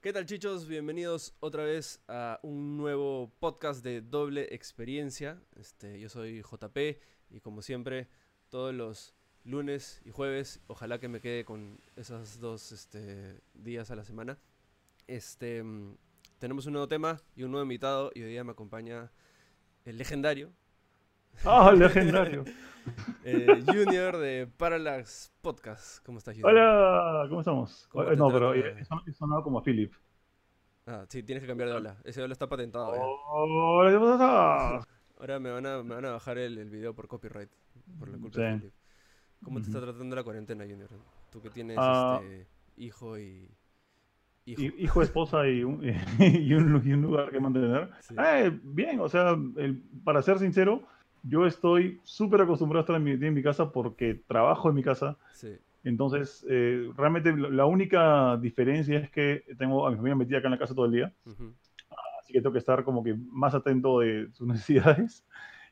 ¿Qué tal chichos? Bienvenidos otra vez a un nuevo podcast de doble experiencia. Este, yo soy JP y como siempre todos los lunes y jueves, ojalá que me quede con esos dos este, días a la semana. Este, mm, tenemos un nuevo tema y un nuevo invitado y hoy día me acompaña el legendario. Ah, legendario. eh, junior de Parallax Podcast. ¿Cómo estás, Junior? Hola, ¿cómo estamos? ¿Cómo Eh, no, pero eh, he sonado como a Philip. Ah, sí, tienes que cambiar de ola. Ese ola está patentado. Hola, ¿qué pasa? Ahora me van a, me van a bajar el, el video por copyright. Por la culpa Sí. de Philip. ¿Cómo te está tratando la cuarentena, Junior? Tú que tienes Ah. este, hijo y. Hijo. Hi- Hijo, esposa y un, y un, y un lugar que mantener. Sí. Eh, bien, o sea, el- para ser sincero, yo estoy súper acostumbrado a estar en mi, en mi casa porque trabajo en mi casa. Sí. Entonces, eh, realmente la única diferencia es que tengo a mi familia metida acá en la casa todo el día. así que tengo que estar como que más atento de sus necesidades.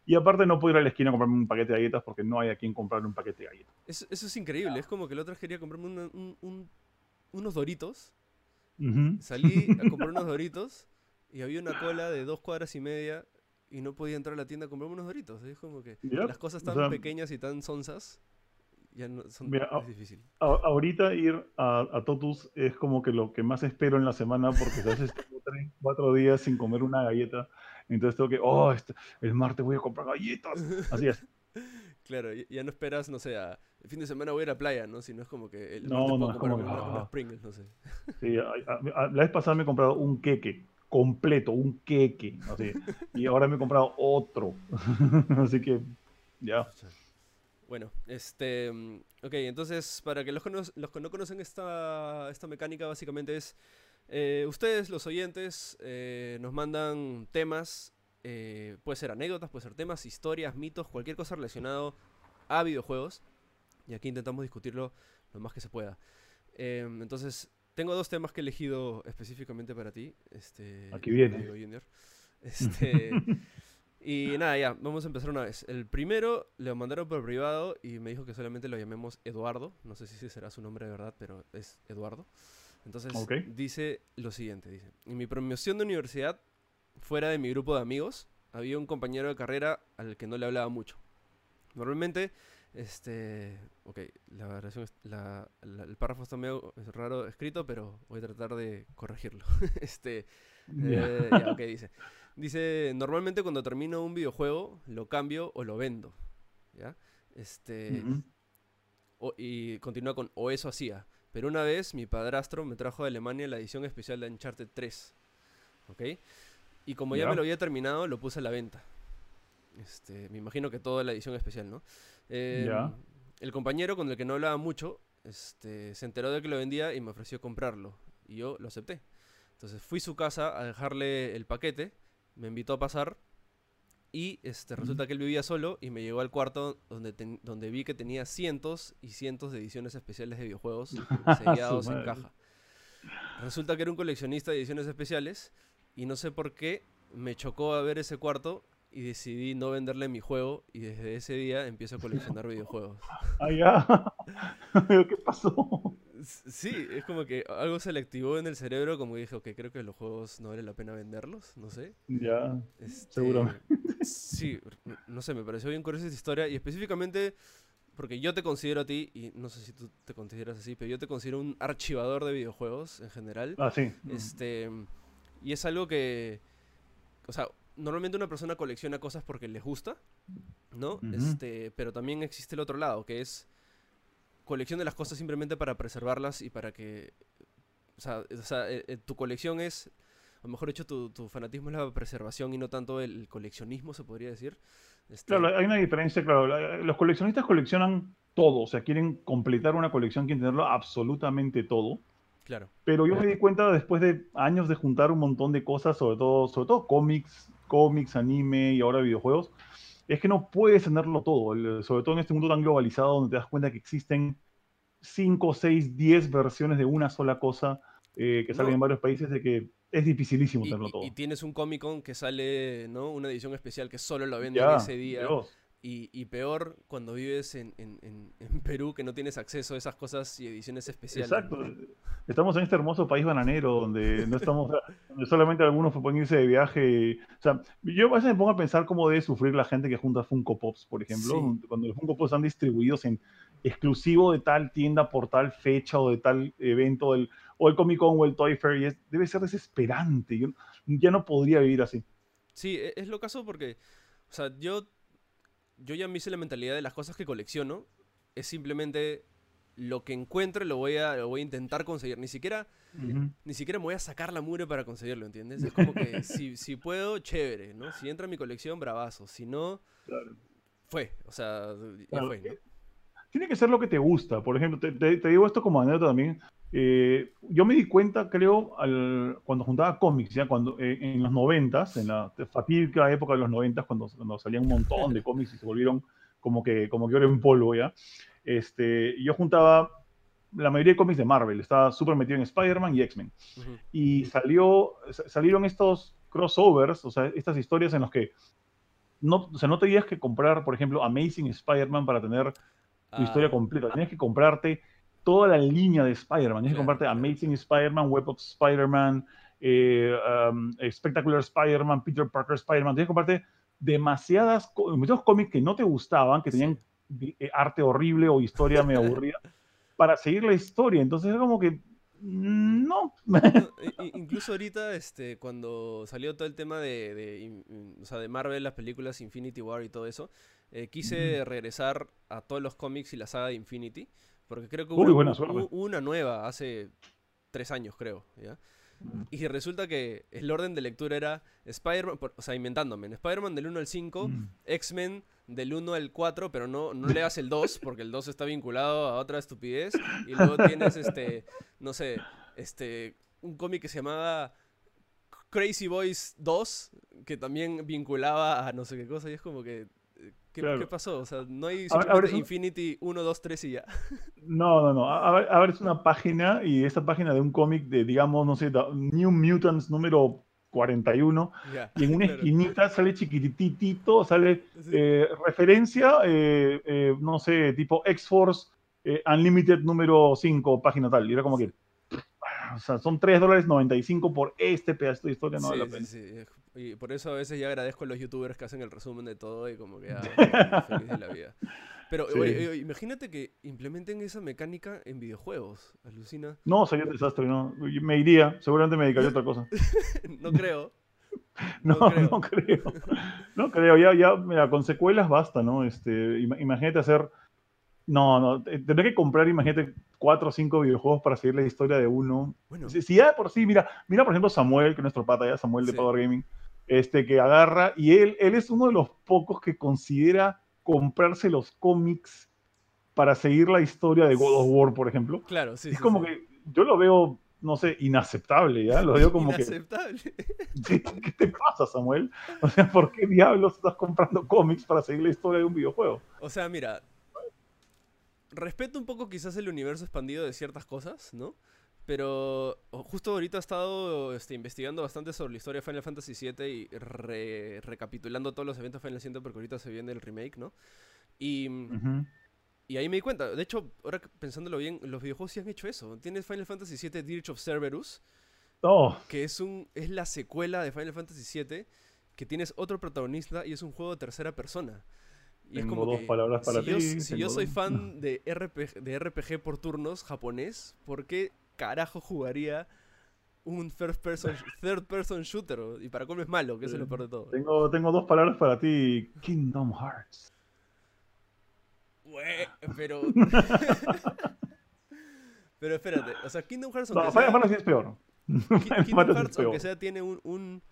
Y aparte no puedo ir a la esquina a comprarme un paquete de galletas porque no hay a quien comprarle un paquete de galletas. Eso, eso es increíble. Es como que la otra quería comprarme una- un- un- unos doritos. Salí a comprar unos doritos y había una cola de dos cuadras y media y no podía entrar a la tienda a comprarme unos doritos. Es como que Ya, las cosas o tan sea, pequeñas y tan sonsas ya no son Mira, es difícil. a- ahorita ir a, a Totus es como que lo que más espero en la semana porque a veces tengo tres, cuatro días sin comer una galleta. Entonces tengo que, oh, este- el martes voy a comprar galletas. Así es. Claro, ya no esperas, no sé, a, el fin de semana voy a ir a la playa, ¿no? Si no es como que el No, martes no, puedo es como comprarme que, una- unas ah. Pringles, no sé. Sí, a- a- a- la vez pasada me he comprado un queque completo, un queque. Así. Y ahora me he comprado otro. Así que, ya. Bueno, este. Ok, entonces, para que los, los que no conocen esta, esta mecánica, básicamente es. eh, ustedes, los oyentes, eh, nos mandan temas. eh, puede ser anécdotas, puede ser temas, historias, mitos, cualquier cosa relacionado a videojuegos. Y aquí intentamos discutirlo lo más que se pueda. Em, entonces, tengo dos temas que he elegido específicamente para ti. Este, Aquí viene. amigo Junior. Este. Y nada, ya, vamos a empezar una vez. El primero le mandaron por privado y me dijo que solamente lo llamemos Eduardo. No sé si ese será su nombre de verdad, pero es Eduardo. Entonces Ok. dice lo siguiente, dice, en mi promoción de universidad, fuera de mi grupo de amigos, había un compañero de carrera al que no le hablaba mucho. Normalmente, este, ok, la es- la- la- el párrafo está medio raro escrito, pero voy a tratar de corregirlo. este, eh, ya, ok, dice. Dice, normalmente cuando termino un videojuego, lo cambio o lo vendo. ¿Ya? Este, o- y continúa con, o eso hacía. Pero una vez mi padrastro me trajo de Alemania la edición especial de Uncharted 3. ¿Ok? Y como Ya. me lo había terminado, lo puse a la venta. Este, me imagino que toda la edición especial, ¿no? Ya. El compañero con el que no hablaba mucho, este, se enteró de que lo vendía y me ofreció comprarlo. Y yo lo acepté. Entonces fui a su casa a dejarle el paquete, me invitó a pasar y este, resulta que él vivía solo y me llegó al cuarto donde, ten- donde vi que tenía cientos y cientos de ediciones especiales de videojuegos sellados en caja. Resulta que era un coleccionista de ediciones especiales y no sé por qué me chocó a ver ese cuarto y decidí no venderle mi juego y desde ese día empiezo a coleccionar videojuegos. Ah, ya. ¿Qué pasó? Sí, es como que algo se le activó en el cerebro, como dije, ok, creo que los juegos no vale la pena venderlos, no sé. Ya. Este, Seguramente. Sí, no sé, me pareció bien curiosa esta historia y específicamente porque yo te considero a ti, y no sé si tú te consideras así, pero yo te considero un archivador de videojuegos en general. Ah, sí. Este, y es algo que, o sea, normalmente una persona colecciona cosas porque les gusta, ¿no? Este, pero también existe el otro lado, que es colecciona las cosas simplemente para preservarlas y para que, o sea, o sea, eh, eh, tu colección es, o mejor dicho, tu, tu fanatismo es la preservación y no tanto el coleccionismo, se podría decir. Este, Claro, hay una diferencia, claro. la- Los coleccionistas coleccionan todo, o sea, quieren completar una colección, quieren tenerlo absolutamente todo. Claro, Pero yo me di cuenta después de años de juntar un montón de cosas, sobre todo, sobre todo cómics, cómics, anime y ahora videojuegos, es que no puedes tenerlo todo, sobre todo en este mundo tan globalizado donde te das cuenta que existen 5, 6, 10 versiones de una sola cosa eh, que salen No. en varios países, de que es dificilísimo y, tenerlo y- todo. y tienes un Comic Con que sale, ¿no? Una edición especial que solo lo venden Ya, ese día. Dios. Y, peor cuando vives en, Perú que no tienes acceso a esas cosas y ediciones especiales. Exacto. Estamos en este hermoso país bananero donde no estamos, donde solamente algunos pueden irse de viaje. O sea, yo a veces me pongo a pensar cómo debe sufrir la gente que junta Funko Pops, por ejemplo, cuando los Funko Pops están distribuidos en exclusivo de tal tienda por tal fecha o de tal evento, del, o el Comic Con o el Toy Fair, y debe ser desesperante. Yo ya no podría vivir así. Sí, e, es lo caso porque, o sea, yo yo ya me hice la mentalidad de las cosas que colecciono. Es simplemente lo que encuentre lo voy a, voy a intentar conseguir. Ni siquiera, ni siquiera me voy a sacar la mure para conseguirlo, ¿entiendes? Es como que si, si, puedo, chévere, ¿no? Si entra en mi colección, bravazo. Si no, fue. O sea, ya fue, ¿no? Tiene que ser lo que te gusta. Por ejemplo, te, te digo esto como anécdota también. Eh, yo me di cuenta, creo, al, cuando juntaba cómics, ya cuando eh, en los noventas, en la fatídica época de los noventas, cuando, cuando salían un montón de cómics y se volvieron como que, como que oro en polvo, ¿ya? Este, yo juntaba la mayoría de cómics de Marvel, estaba súper metido en Spider-Man y X-Men. Y salió, salieron estos crossovers, o sea, estas historias en las que no, o sea, no tenías que comprar, por ejemplo, Amazing Spider-Man para tener tu historia ah. completa. Tenías que comprarte toda la línea de Spider-Man. Tienes que comprarte Amazing Spider-Man, Web of Spider-Man, eh, um, Spectacular Spider-Man, Peter Parker Spider-Man. Tienes que comprarte demasiadas, muchos cómics que no te gustaban, que tenían eh, arte horrible o historia me aburrida, para seguir la historia. Entonces es como que mm, no. Incluso ahorita, este, cuando salió todo el tema de, de Marvel, las películas Infinity War y todo eso, eh, quise regresar a todos los cómics y la saga de Infinity. Porque creo que hubo, una nueva hace tres años, creo. ¿ya? Y resulta que el orden de lectura era Spider-Man, o sea, inventándome, Spider-Man del 1 al 5, mm. X-Men del 1 al 4, pero no, no leas el 2, porque el 2 está vinculado a otra estupidez. Y luego tienes, este, no sé, este, un cómic que se llamaba Crazy Boys 2, que también vinculaba a no sé qué cosa, y es como que ¿Qué, pasó? O sea, no hay Infinity 1, 2, 3 y ya. No, no, no. A, ver, es una página y esta página de un cómic de, digamos, no sé, New Mutants número 41. y en una esquinita sale chiquititito, sale eh, referencia, eh, eh, no sé, tipo X-Force Unlimited número 5, página tal. Y era como que o sea, son 3 dólares 95 por este pedazo de historia, no vale la pena. Sí, y por eso a veces ya agradezco a los youtubers que hacen el resumen de todo y como que ah, feliz de la vida. Pero imagínate que implementen esa mecánica en videojuegos, alucina. No, sería un desastre, no. Me iría, seguramente me dedicaría a otra cosa. no creo. No, no creo. No creo. ya, ya, mira, con secuelas basta, ¿no? Este, imagínate hacer no, no, tendré que comprar, imagínate, cuatro o cinco videojuegos para seguir la historia de uno. Bueno. Si, ya por sí, mira, mira por ejemplo Samuel, que es nuestro pata ya, Samuel de Power Gaming, este, que agarra, y él, él es uno de los pocos que considera comprarse los cómics para seguir la historia de God of War, por ejemplo. Claro, sí. Es como que yo lo veo, no sé, inaceptable, ¿ya? Lo veo como inaceptable. que... ¿Qué te pasa, Samuel? O sea, ¿por qué diablos estás comprando cómics para seguir la historia de un videojuego? O sea, mira, respeto un poco quizás el universo expandido de ciertas cosas, ¿no? Pero justo ahorita he estado este, investigando bastante sobre la historia de Final Fantasy VII y recapitulando todos los eventos de Final Fantasy porque ahorita se viene el remake, ¿no? Y, y ahí me di cuenta. De hecho, ahora pensándolo bien, los videojuegos sí han hecho eso. Tienes Final Fantasy VII Dirge of Cerberus, oh. que es, un, es la secuela de Final Fantasy VII, que tienes otro protagonista y es un juego de tercera persona. Y tengo dos palabras para si ti. Yo, si yo soy fan de RPG, de RPG por turnos japonés, ¿por qué carajo jugaría un first person, third person shooter? Y para cómo es malo, que es lo peor de todo. Tengo, tengo dos palabras para ti. Kingdom Hearts. pero... pero espérate, o sea, Kingdom Hearts... No, Final Fantasy es peor. Kingdom Hearts, aunque sea, tiene un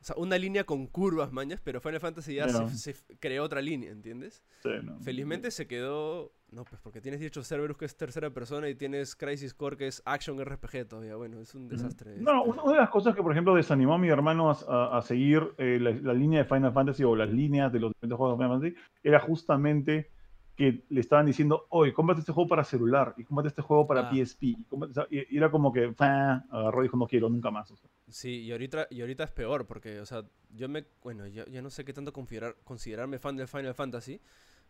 o sea, una línea con curvas, mañas, pero Final Fantasy ya se, creó otra línea, ¿entiendes? Sí, Felizmente se quedó. No, pues porque tienes dicho Cerberus que es tercera persona y tienes Crisis Core que es Action RPG todavía. Bueno, es un desastre. No, una de las cosas que, por ejemplo, desanimó a mi hermano a, seguir eh, la, línea de Final Fantasy o las líneas de los juegos de Final Fantasy era justamente que le estaban diciendo, oye, cómprate este juego para celular y cómprate este juego para Ah. PSP. Y, cómprate- y era como que, agarró y dijo, no quiero nunca más. o sea. Sí, y ahorita, y ahorita es peor, porque, o sea, yo me, bueno, yo, yo no sé qué tanto considerar, considerarme fan del Final Fantasy,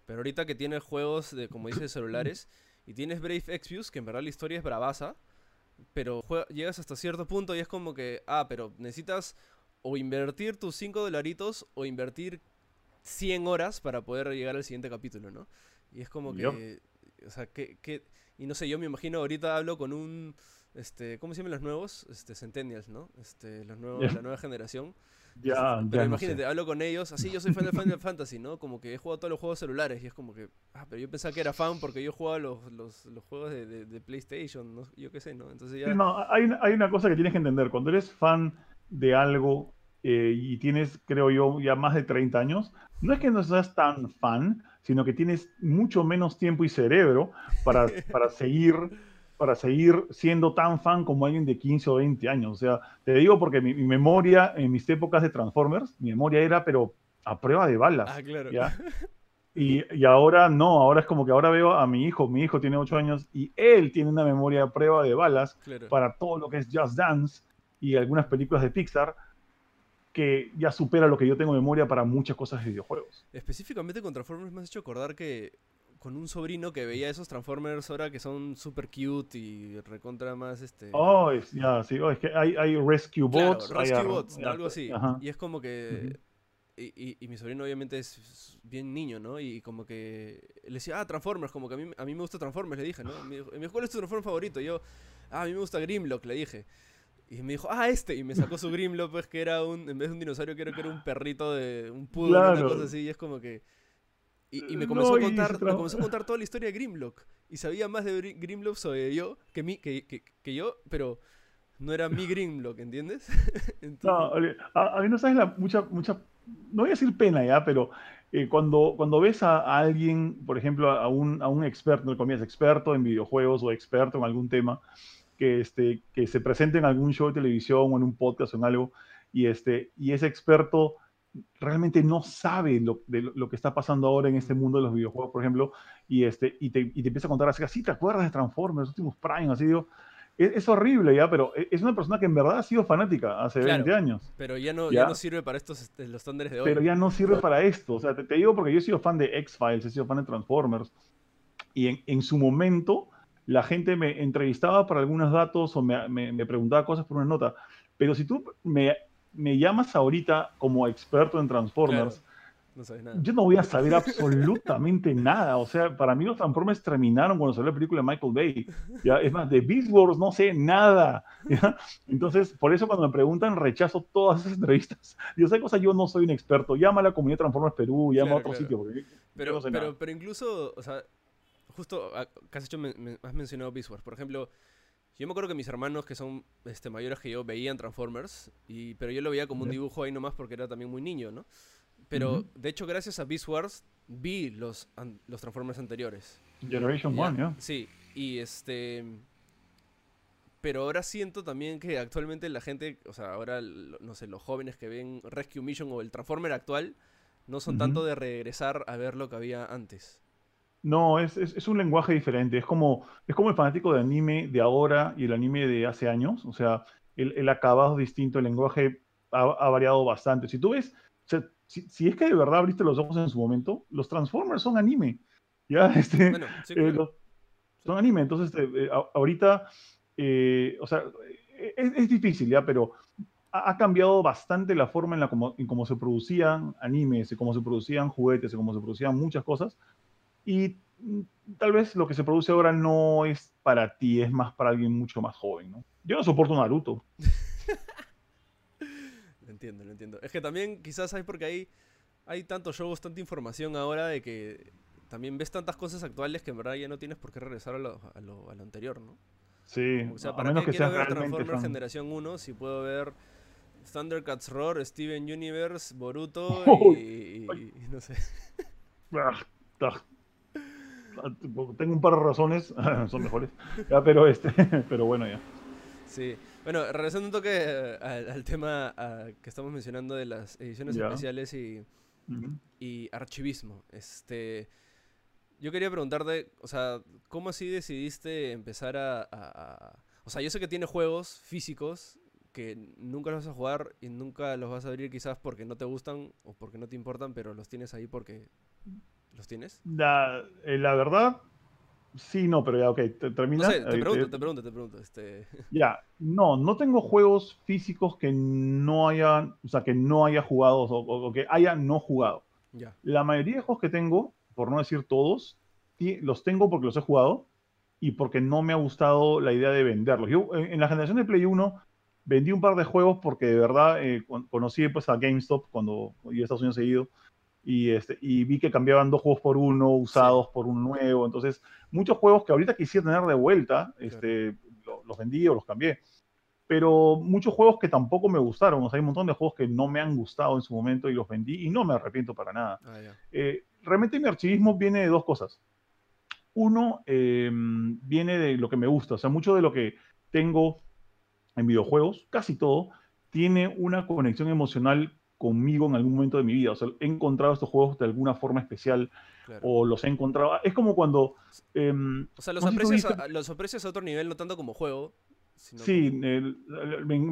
pero ahorita que tienes juegos de, como dices, de celulares, y tienes Brave Exvius, que en verdad la historia es bravaza, pero jue- llegas hasta cierto punto y es como que, ah, pero necesitas o invertir tus 5 dolaritos o invertir 100 horas para poder llegar al siguiente capítulo, ¿no? Y es como que, o sea, que, que, y no sé, yo me imagino ahorita hablo con un, este, ¿cómo se llaman los nuevos? Este, Centennials, ¿no? Este, los nuevos, la nueva generación. Ya, Pero ya no imagínate, sé. hablo con ellos, así yo soy fan de Final Fantasy, ¿no? Como que he jugado todos los juegos celulares y es como que, ah, pero yo pensaba que era fan porque yo jugaba los, los, los juegos de, de- de PlayStation, ¿no? yo qué sé, ¿no? Entonces ya... No, hay, una- hay una cosa que tienes que entender. Cuando eres fan de algo eh, y tienes, creo yo, ya más de 30 años, no es que no seas tan fan, sino que tienes mucho menos tiempo y cerebro para, para seguir para seguir siendo tan fan como alguien de 15 o 20 años. O sea, te digo porque mi, mi memoria en mis épocas de Transformers, mi memoria era, pero a prueba de balas. Ah, claro. ¿ya? Y, y ahora no, ahora es como que ahora veo a mi hijo, mi hijo tiene 8 años y él tiene una memoria a prueba de balas claro. para todo lo que es Just Dance y algunas películas de Pixar que ya supera lo que yo tengo memoria para muchas cosas de videojuegos. Específicamente con Transformers me has hecho acordar que con un sobrino que veía esos Transformers ahora que son super cute y recontra más este... Oh, es, ya, sí, oh, es que hay, hay Rescue Bots. Rescue Bots, algo así. ajá. Y es como que... y, y- y mi sobrino obviamente es bien niño, ¿no? Y como que le decía, ah, Transformers, como que a mí, a mí me gusta Transformers, le dije, ¿no? Me dijo, me dijo, ¿cuál es tu Transformers favorito? Y yo, ah, a mí me gusta Grimlock, le dije. Y me dijo, ah, este. Y me sacó su Grimlock, pues que era un, en vez de un dinosaurio, creo que era un perrito de un poodle, una Claro. cosa así. Y es como que... Y, y me No, comenzó a y contar, me comenzó a contar toda la historia de Grimlock. Y sabía más de Gri- Grimlock sobre yo que, mí, que, que, que yo, pero no era mi Grimlock, ¿entiendes? Entonces- No, a, a mí no sabes la mucha, mucha, no voy a decir pena ya, pero eh, cuando, cuando ves a, a alguien, por ejemplo, a un, a un experto, no comillas, experto en videojuegos o experto en algún tema, que, este, que se presente en algún show de televisión o en un podcast o en algo, y, este, y ese experto realmente no sabe lo, de lo, que está pasando ahora en este mundo de los videojuegos, por ejemplo, y, este, y, te, y te empieza a contar así, así, ¿te acuerdas de Transformers, los últimos Prime? Así digo, es, es horrible ya, pero e, es una persona que en verdad ha sido fanática hace Claro. 20 años Pero ya no, Ya. ya no sirve para estos este, los estándares de hoy. pero ya no sirve para esto. O sea, te, te digo porque yo he sido fan de X-Files, he sido fan de Transformers, y en, en su momento la gente me entrevistaba para algunos datos o me, me- me preguntaba cosas por una nota. Pero si tú me, me llamas ahorita como experto en Transformers, Claro, no sabes nada. yo no voy a saber absolutamente nada. O sea, para mí los Transformers terminaron cuando salió la película de Michael Bay. ¿ya? Es más, de Beast Wars no sé nada. ¿ya? Entonces, por eso cuando me preguntan, rechazo todas esas entrevistas. Yo sé cosas, yo no soy un experto. Llama a la comunidad Transformers Perú, llama Claro, a otro claro. sitio. Porque Pero, no sé pero, incluso, o sea, justo ah, has, hecho, has mencionado Beast Wars. Por ejemplo, yo me acuerdo que mis hermanos, que son este, mayores que yo, veían Transformers, y, pero yo lo veía como un dibujo ahí nomás porque era también muy niño, ¿no? Pero, de hecho, gracias a Beast Wars, vi los, an- los Transformers anteriores. Generation 1, ¿ya? Sí, y este... Pero ahora siento también que actualmente la gente, o sea, ahora, no sé, los jóvenes que ven Rescue Mission o el Transformer actual, no son tanto de regresar a ver lo que había antes. No, es, es, es un lenguaje diferente. Es como, es como el fanático de anime de ahora y el anime de hace años. O sea, el, el acabado es distinto, el lenguaje ha, ha variado bastante. Si tú ves, o sea, si, si es que de verdad abriste los ojos en su momento, los Transformers son anime. Ya, este, Bueno, sí, eh, los- son anime. Entonces, eh, eh, ahorita, eh, o sea, es, es difícil, ¿ya? Pero ha, ha cambiado bastante la forma en la como, en cómo se producían animes, en cómo se producían juguetes, en cómo se producían muchas cosas. Y mm, tal vez lo que se produce ahora no es para ti, es más para alguien mucho más joven, ¿no? Yo no soporto Naruto. Lo entiendo, lo entiendo. Es que también quizás hay porque hay, hay tantos shows, tanta información ahora de que también ves tantas cosas actuales que en verdad ya no tienes por qué regresar a lo, a lo, a lo anterior, ¿no? Sí, O sea, a ¿para menos qué que quiero ver realmente Transformers fan. Generación 1 si puedo ver Thundercats Roar, Steven Universe, Boruto y, y- y no sé. Tengo un par de razones, son mejores. Ya, pero, este, pero bueno, ya. Sí. Bueno, regresando un toque eh, al, al tema ah, que estamos mencionando de las ediciones Ya. especiales y, y archivismo. Este, Yo quería preguntarte, o sea, ¿cómo así decidiste empezar a, O sea, yo sé que tiene juegos físicos que nunca los vas a jugar y nunca los vas a abrir quizás porque no te gustan o porque no te importan, pero los tienes ahí porque los tienes. La, eh, la verdad, sí, no, pero ya, ok, termina. No sé, te pregunto, te pregunto, te pregunto. Este... Ya, no, no tengo juegos físicos que no haya, o sea, que no haya jugado o, que haya no jugado. Ya. La mayoría de juegos que tengo, por no decir todos, los tengo porque los he jugado y porque no me ha gustado la idea de venderlos. Yo en la generación de Play 1 vendí un par de juegos porque de verdad eh, conocí pues, a GameStop cuando iba a Estados Unidos seguido y, este, y vi que cambiaban dos juegos por uno, usados por un nuevo. Entonces, muchos juegos que ahorita quisiera tener de vuelta, este, los vendí o los cambié. Pero muchos juegos que tampoco me gustaron. O sea, hay un montón de juegos que no me han gustado en su momento y los vendí y no me arrepiento para nada. Ah, eh, realmente mi archivismo viene de dos cosas. Uno, em, viene de lo que me gusta. O sea, mucho de lo que tengo en videojuegos, casi todo, tiene una conexión emocional conmigo en algún momento de mi vida. O sea, he encontrado estos juegos de alguna forma especial o los he encontrado. Es como cuando. Em, o sea, los, aprecias a, los, aprecias a, otro nivel, no tanto como juego. sí, me,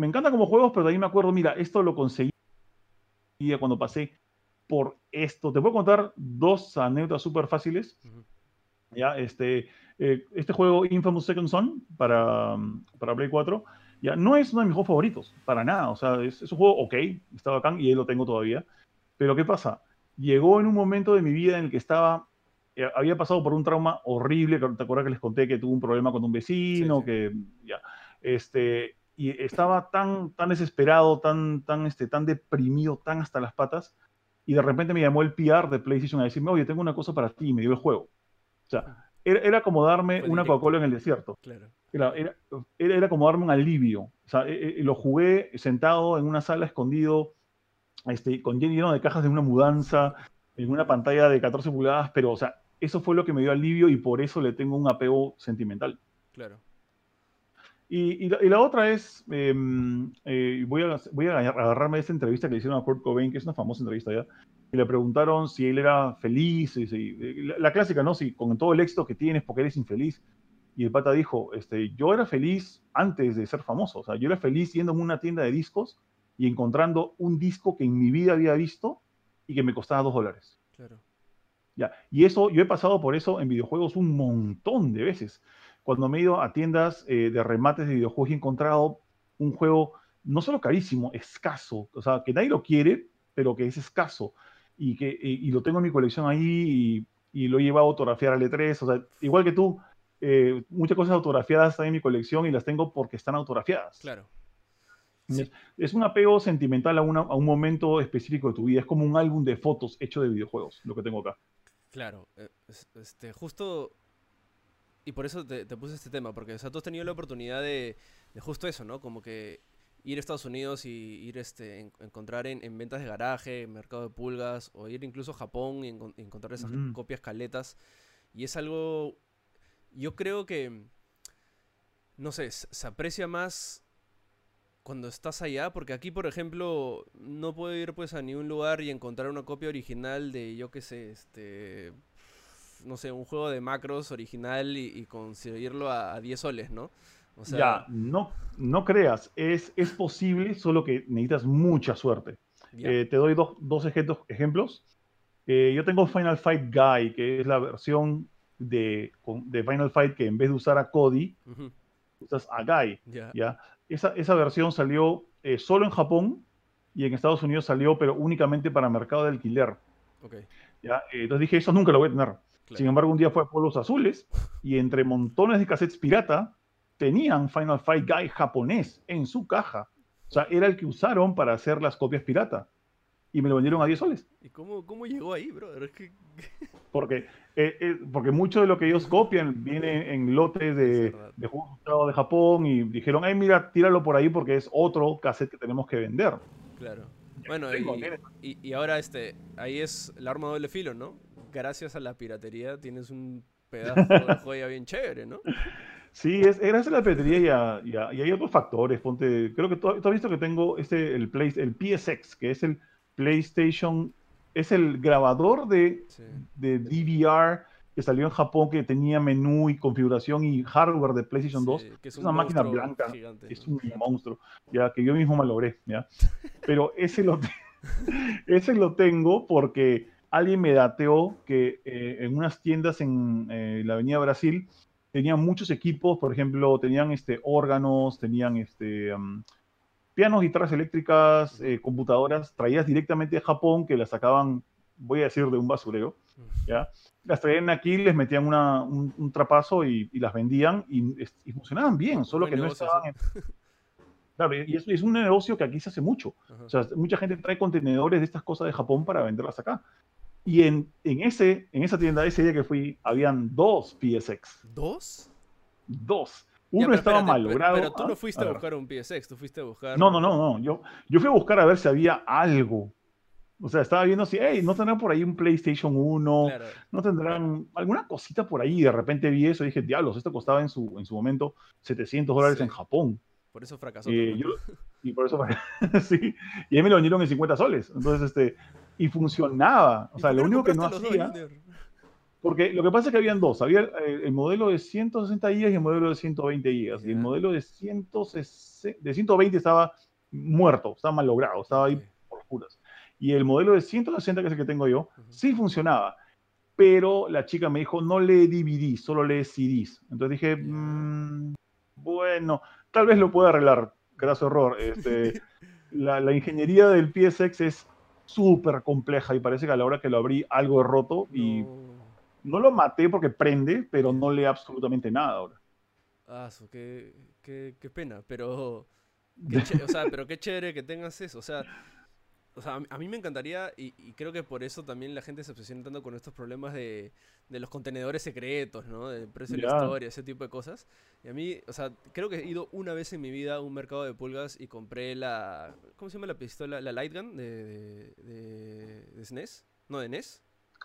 encanta como juegos, pero ahí me acuerdo, mira, esto lo conseguí cuando pasé por esto. Te puedo contar dos anécdotas súper fáciles. Ya, este, eh, este juego Infamous Second Son para, para Play 4 ya no es uno de mis juegos favoritos, para nada. O sea, es, un juego ok, está bacán y ahí lo tengo todavía. Pero ¿qué pasa? Llegó en un momento de mi vida en el que estaba, eh, había pasado por un trauma horrible, ¿te acuerdas que les conté que tuve un problema con un vecino? Que ya, este, y estaba tan, tan desesperado, tan, tan, este, tan deprimido, tan hasta las patas, y de repente me llamó el PR de PlayStation a decirme, oye, tengo una cosa para ti, y me dio el juego. O sea, era, como darme una Coca-Cola en el desierto. Era, era, como darme un alivio. O sea, e, e, lo jugué sentado en una sala escondido, este, con lleno de cajas de una mudanza, en una pantalla de 14 pulgadas, pero, o sea, eso fue lo que me dio alivio y por eso le tengo un apego sentimental. Claro. Y, la, otra es, em, eh, voy, a, voy a agarrarme de esta entrevista que le hicieron a Kurt Cobain, que es una famosa entrevista ya, y le preguntaron si él era feliz, y, la, clásica, ¿no? Si con todo el éxito que tienes, porque eres infeliz. Y el pata dijo, este, yo era feliz antes de ser famoso, o sea, yo era feliz yendo a una tienda de discos y encontrando un disco que en mi vida había visto y que me costaba dos dólares. Claro. Ya, y eso, yo he pasado por eso en videojuegos un montón de veces. Cuando me he ido a tiendas eh, de remates de videojuegos y he encontrado un juego no solo carísimo, escaso, o sea, que nadie lo quiere, pero que es escaso y que y, lo tengo en mi colección ahí y, lo he llevado a autografiar al E3. O sea, igual que tú, eh, muchas cosas autografiadas están en mi colección y las tengo porque están autografiadas. Claro. Es, un apego sentimental a, a, un momento específico de tu vida. Es como un álbum de fotos hecho de videojuegos, lo que tengo acá. Claro. Eh, este, justo. Y por eso te, puse este tema, porque o sea, tú has tenido la oportunidad de, de justo eso, ¿no? Como que ir a Estados Unidos y ir este encontrar en, ventas de garaje, en mercado de pulgas, o ir incluso a Japón y encontrar esas copias caletas. Y es algo, yo creo que, no sé, se aprecia más cuando estás allá, porque aquí, por ejemplo, no puedo ir pues a ningún lugar y encontrar una copia original de, yo qué sé, este, no sé, un juego de macros original y, conseguirlo a, a 10 soles, ¿no? Ya, no, no creas, es, es posible, solo que necesitas mucha suerte. Eh, te doy dos, dos ejemplos. Eh, yo tengo Final Fight Guy, que es la versión de, de Final Fight que en vez de usar a Cody, usas a Guy. ¿ya? Esa, esa, versión salió eh, solo en Japón y en Estados Unidos salió, pero únicamente para mercado de alquiler. ¿ya? entonces dije, eso nunca lo voy a tener. Sin embargo, un día fue a Pueblos Azules y entre montones de cassettes pirata tenían Final Fight Guy japonés en su caja. O sea, era el que usaron para hacer las copias pirata. Y me lo vendieron a 10 soles. ¿Y cómo, llegó ahí, brother? porque, eh, eh, porque mucho de lo que ellos copian viene en lotes de, de juegos de Japón y dijeron, ay, mira, tíralo por ahí porque es otro cassette que tenemos que vender. Claro. Bueno, y, y, ahora este, ahí es el arma doble filo, ¿no? Gracias a la piratería tienes un pedazo de joya bien chévere, ¿no? Sí, es, gracias a la piratería y, hay otros factores. Ponte, creo que tú, has visto que tengo este, el, Play, el PSX, que es el PlayStation, es el grabador de, de DVR que salió en Japón que tenía menú y configuración y hardware de PlayStation 2. Sí, que Es, un una máquina blanca, gigante, es ¿no? un monstruo, ya que yo mismo malogré, ¿ya? Pero ese lo, te- ese lo tengo porque alguien me dateó que eh, en unas tiendas en eh, la Avenida Brasil tenían muchos equipos, por ejemplo, tenían este, órganos, tenían este, am, pianos, guitarras eléctricas, eh, computadoras traídas directamente de Japón que las sacaban, voy a decir, de un basurero, ¿ya? Las traían aquí, les metían una- un, un trapazo y, y las vendían y, funcionaban bien, solo que no estaban... en- Claro, y es, es un negocio que aquí se hace mucho. Ajá. O sea, mucha gente trae contenedores de estas cosas de Japón para venderlas acá. Y en, en, ese, en esa tienda, ese día que fui, habían dos PSX. ¿Dos? Dos. Ya, Uno pero estaba espérate, malogrado. Pero tú Ah, no fuiste a ver. buscar un PSX, tú fuiste a buscar. No, no, no, no. Yo, yo fui a buscar a ver si había algo. O sea, estaba viendo si, hey, ¿no tendrán por ahí un PlayStation 1? Claro. ¿No tendrán alguna cosita por ahí? Y de repente vi eso y dije, diablos, esto costaba en su, en su momento 700 dólares Sí. en Japón. Por eso fracasó. Eh, yo- y por eso, sí, y ahí me lo vendieron en 50 soles. Entonces, este, y funcionaba. O ¿Y sea, lo único que no dos, hacía, porque lo que pasa es que habían dos. Había el, el modelo de 160 GB y el modelo de 120 GB. Y el modelo de, 160 de 120 estaba muerto, estaba mal logrado, estaba ahí por puras. Y el modelo de 160, que es el que tengo yo, Ujú. sí funcionaba. Pero la chica me dijo, no lee DVD, solo lee CDs. Entonces dije. "Mm, bueno, tal vez lo pueda arreglar. Graso error. Este, la, la ingeniería del PSX es súper compleja y parece que a la hora que lo abrí algo es roto y No. no lo maté porque prende, pero no lee absolutamente nada ahora. Ah, qué, qué, qué pena, pero. Qué o sea, pero qué chévere que tengas eso. O sea, o sea a, mí- me encantaría, y, y creo que por eso también la gente se obsesiona tanto con estos problemas de, de los contenedores secretos, ¿no? Del precio de la historia, ese tipo de cosas. Y a mí, o sea, creo que he ido una vez en mi vida a un mercado de pulgas y compré la. ¿Cómo se llama la pistola? La Light Gun de, de, de, de SNES. No, de NES.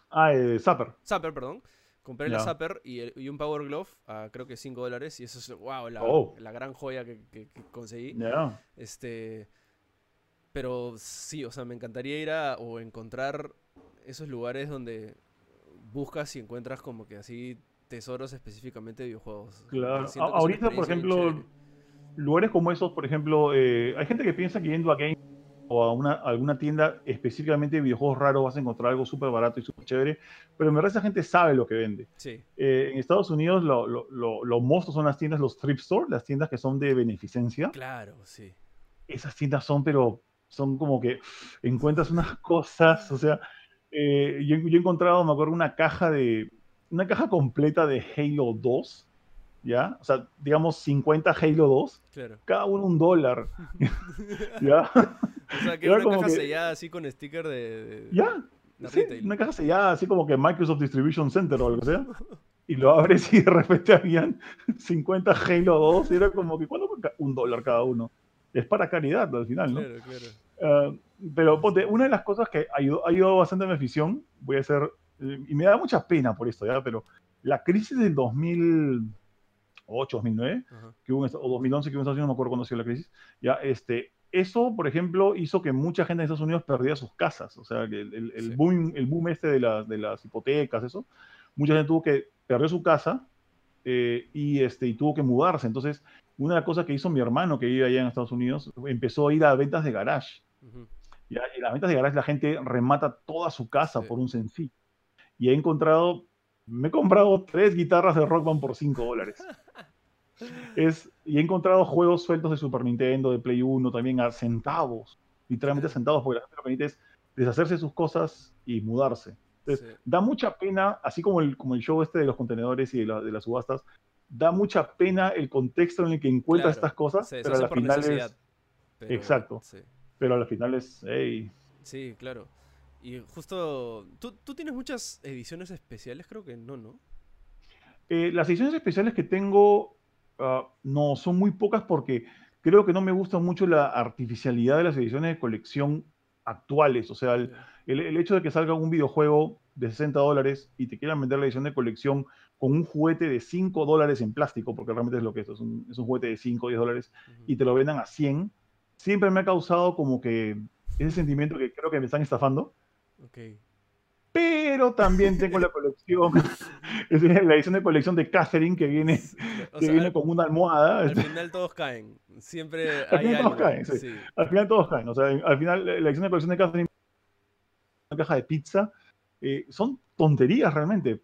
Ah, eh, Zapper. Zapper, perdón. Compré la. Zapper y, el- y un Power Glove a creo que 5 dólares. Y eso es, wow, la, Oh. la gran joya que, que- que conseguí. Ya. Este. Pero sí, o sea, me encantaría ir a o encontrar esos lugares donde buscas y encuentras como que así tesoros específicamente de videojuegos. Claro. A- ahorita, por ejemplo, lugares como esos, por ejemplo, eh, hay gente que piensa que yendo a Game o a una, alguna tienda específicamente de videojuegos raros vas a encontrar algo súper barato y súper chévere, pero en verdad esa gente sabe lo que vende. Sí, Eh, en Estados Unidos lo, lo, lo- los monstruos son las tiendas, los thrift store, las tiendas que son de beneficencia. claro, sí. Esas tiendas son, pero son como que encuentras unas cosas, o sea, eh, yo, yo he encontrado, me acuerdo, una caja de, una caja completa de Halo 2, ¿ya? O sea, digamos 50 Halo 2, Claro. cada uno un dólar, ¿ya? O sea, que Era una como caja que- sellada así con sticker de. de- ¿Ya? Sí, una caja sellada, así como que Microsoft Distribution Center o algo sea. Y lo abres y de repente habían 50 Halo 2 y era como que, ¿cuánto Un dólar cada uno. Es para caridad al final, ¿no? Claro, claro. Ah, pero ponte, una de las cosas que ayudó, ayudó bastante a mi afición, voy a hacer, eh, y me da mucha pena por esto, ¿ya? Pero la crisis del 2008, 2009, Ajá. que hubo en, o 2011 que hubo en Estados Unidos, no me acuerdo cuándo ha sido la crisis, ya, este, eso, por ejemplo, hizo que mucha gente en Estados Unidos perdiera sus casas, o sea, el, el- el Sí. boom, el boom este de, la- de las hipotecas, eso, mucha gente tuvo que perder su casa eh, y, este, y tuvo que mudarse, entonces, una de las cosas que hizo mi hermano que vive allá en Estados Unidos, empezó a ir a ventas de garage, Ujú. ya, y las ventas de garage la gente remata toda su casa Sí. por un sencillo. Y he encontrado, me he comprado tres guitarras de Rock Band por 5 dólares. Es, y he encontrado juegos sueltos de Super Nintendo, de Play 1, también a centavos, literalmente a Sí. centavos, porque la gente lo que necesita es deshacerse de sus cosas y mudarse. Entonces, Sí. da mucha pena, así como el, como el show este de los contenedores y de, la- de las subastas, da mucha pena el contexto en el que encuentras Claro, estas cosas, Se pero a por final necesidad. es, pero- Exacto. Sí. pero a la final es, Sí, claro. Y justo. ¿tú, tú tienes muchas ediciones especiales, creo que no, ¿no? Eh, las ediciones especiales que tengo ah, no son muy pocas porque creo que no me gusta mucho la artificialidad de las ediciones de colección actuales. O sea, el, el- el hecho de que salga un videojuego de 60 dólares y te quieran vender la edición de colección con un juguete de 5 dólares en plástico, porque realmente es lo que es, es un, es un juguete de 5 o 10 dólares, Ujú. y te lo vendan a 100, siempre me ha causado como que ese sentimiento que creo que me están estafando. Pero también tengo la colección, es la edición de colección de Catherine que viene, que viene con una almohada. Al final todos caen, siempre al hay final algo. todos caen, sí. sí. Al final todos caen, o sea, al final la edición de colección de Catherine, una caja de pizza, eh, son tonterías realmente,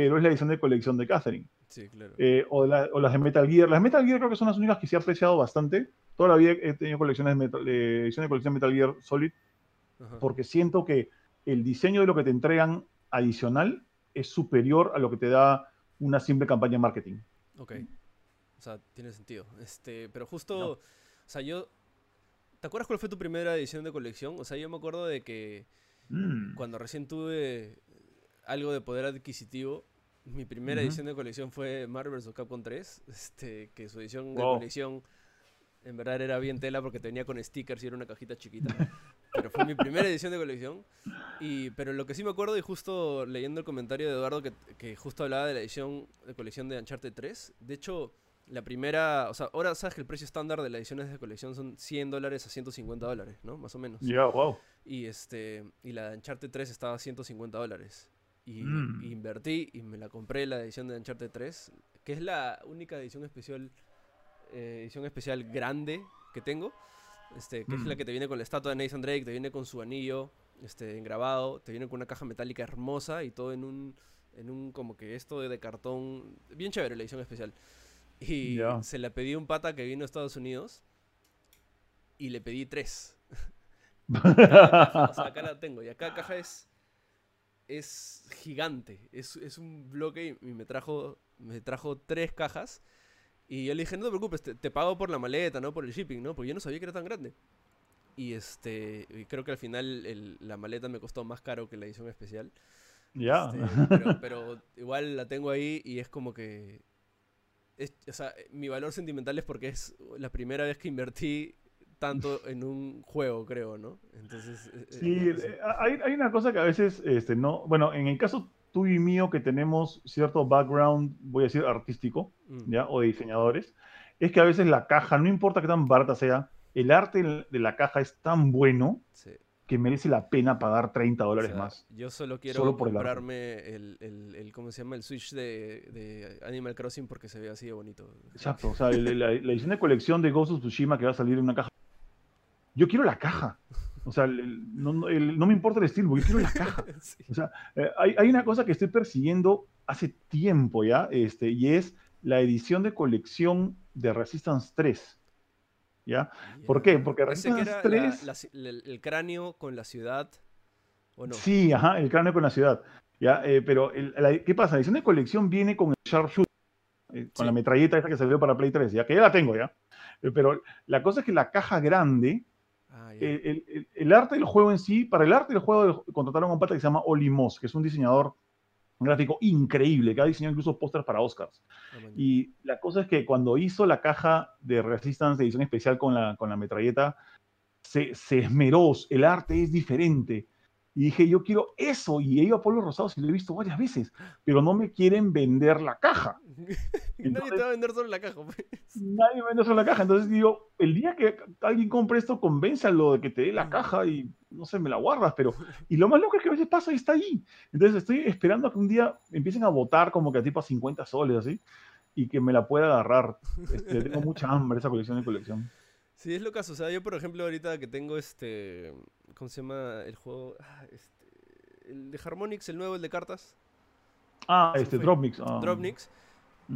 pero es la edición de colección de Catherine. Sí, claro. Eh, o, la- o las de Metal Gear. Las Metal Gear creo que son las únicas que sí he apreciado bastante. Toda la vida he tenido colecciones de, Metal, de edición de colección Metal Gear Solid Ajá. porque siento que el diseño de lo que te entregan adicional es superior a lo que te da una simple campaña de marketing. Ok. O sea, tiene sentido. Este, pero justo, No. o sea, yo... ¿Te acuerdas cuál fue tu primera edición de colección? O sea, yo me acuerdo de que Mm. cuando recién tuve algo de poder adquisitivo, mi primera Ujú. edición de colección fue Marvel vs. Capcom 3, este, que su edición de Wow. colección en verdad era bien tela porque tenía con stickers y era una cajita chiquita. pero fue mi primera edición de colección. Y, pero lo que sí me acuerdo, y justo leyendo el comentario de Eduardo que, que justo hablaba de la edición de colección de Uncharted 3, de hecho, la primera, o sea, ahora sabes que el precio estándar de las ediciones de colección son 100 dólares a 150 dólares, ¿no? Más o menos. Ya, wow. Y este y la de Uncharted 3 estaba a 150 dólares. Y, Mm. invertí y me la compré la edición de Uncharted 3, que es la única edición especial eh, edición especial grande que tengo. Este, que es la Mm. que te viene con la estatua de Nathan Drake, te viene con su anillo este, engrabado, te viene con una caja metálica hermosa y todo en un, en un como que esto de, de cartón. Bien chévere la edición especial. Y Ya. se la pedí a un pata que vino a Estados Unidos y le pedí tres. O sea, acá la tengo. Y acá caja es. Es gigante. Es, es un bloque y me trajo. Me trajo tres cajas. Y yo le dije, no te preocupes, te, te pago por la maleta, ¿no? Por el shipping, ¿no? Porque yo no sabía que era tan grande. Y este. Y creo que al final el- la maleta me costó más caro que la edición especial. ya. Este, pero, pero igual la tengo ahí y es como que. es- o sea, mi valor sentimental es porque es la primera vez que invertí tanto en un juego, creo, ¿no? Entonces. eh, Sí, eh, sí. eh, hay, hay una cosa que a veces este, no. Bueno, en el caso tuyo y mío, que tenemos cierto background, voy a decir artístico, Mm, ¿ya? O de diseñadores, es que a veces la caja, no importa qué tan barata sea, el arte de la caja es tan bueno sí. que merece la pena pagar 30 O dólares sea, más. Yo solo quiero Solo por comprarme el, el, el- ¿cómo se llama? El Switch de, de Animal Crossing porque se ve así de bonito. Exacto, o sea, el- la, la edición de colección de Ghost of Tsushima que va a salir en una caja. Yo quiero la caja. O sea, el- no, no- el- no me importa el estilo, yo quiero la caja. Sí. O sea, eh, hay, hay una cosa que estoy persiguiendo hace tiempo ya, este, y es la edición de colección de Resistance 3. ¿Ya? ¿Por qué? Porque que Resistance era la- 3 la ci- el, el cráneo con la ciudad, ¿o no? Sí, ajá, el cráneo con la ciudad. ¿ya? Eh, pero, el- ¿qué pasa? La edición de colección viene con el Sharpshooter, eh, con Sí. la metralleta esa que salió para Play 3, ya que ya la tengo ya. Pero la cosa es que la caja grande, Ah, el, el- el- arte del juego en sí, para el arte del juego contrataron a un pata que se llama Oli Moss, que es un diseñador gráfico increíble, que ha diseñado incluso pósters para Oscars. Ah. Y la cosa es que cuando hizo la caja de Resistance de edición especial con la, con la metralleta, se, se esmeró, el arte es diferente. Y dije, yo quiero eso. Y he ido a Pueblos Rosados y lo he visto varias veces, pero no me quieren vender la caja. Nadie te va a vender solo la caja, pues. Nadie me vende solo la caja. Entonces digo, el día que alguien compre esto, convénzalo de que te dé la caja y no sé, me la guardas. Pero, y lo más loco es que a veces pasa y está ahí. Entonces estoy esperando a que un día empiecen a votar como que a tipo a 50 soles así y que me la pueda agarrar. Este, tengo mucha hambre esa colección de colección. Sí, es lo caso. O sea, yo, por ejemplo, ahorita que tengo este. ¿Cómo se llama el juego? Ah, este, el de Harmonix, el nuevo, el de cartas. Ah, Eso este. Dropmix. ah. Dropnix.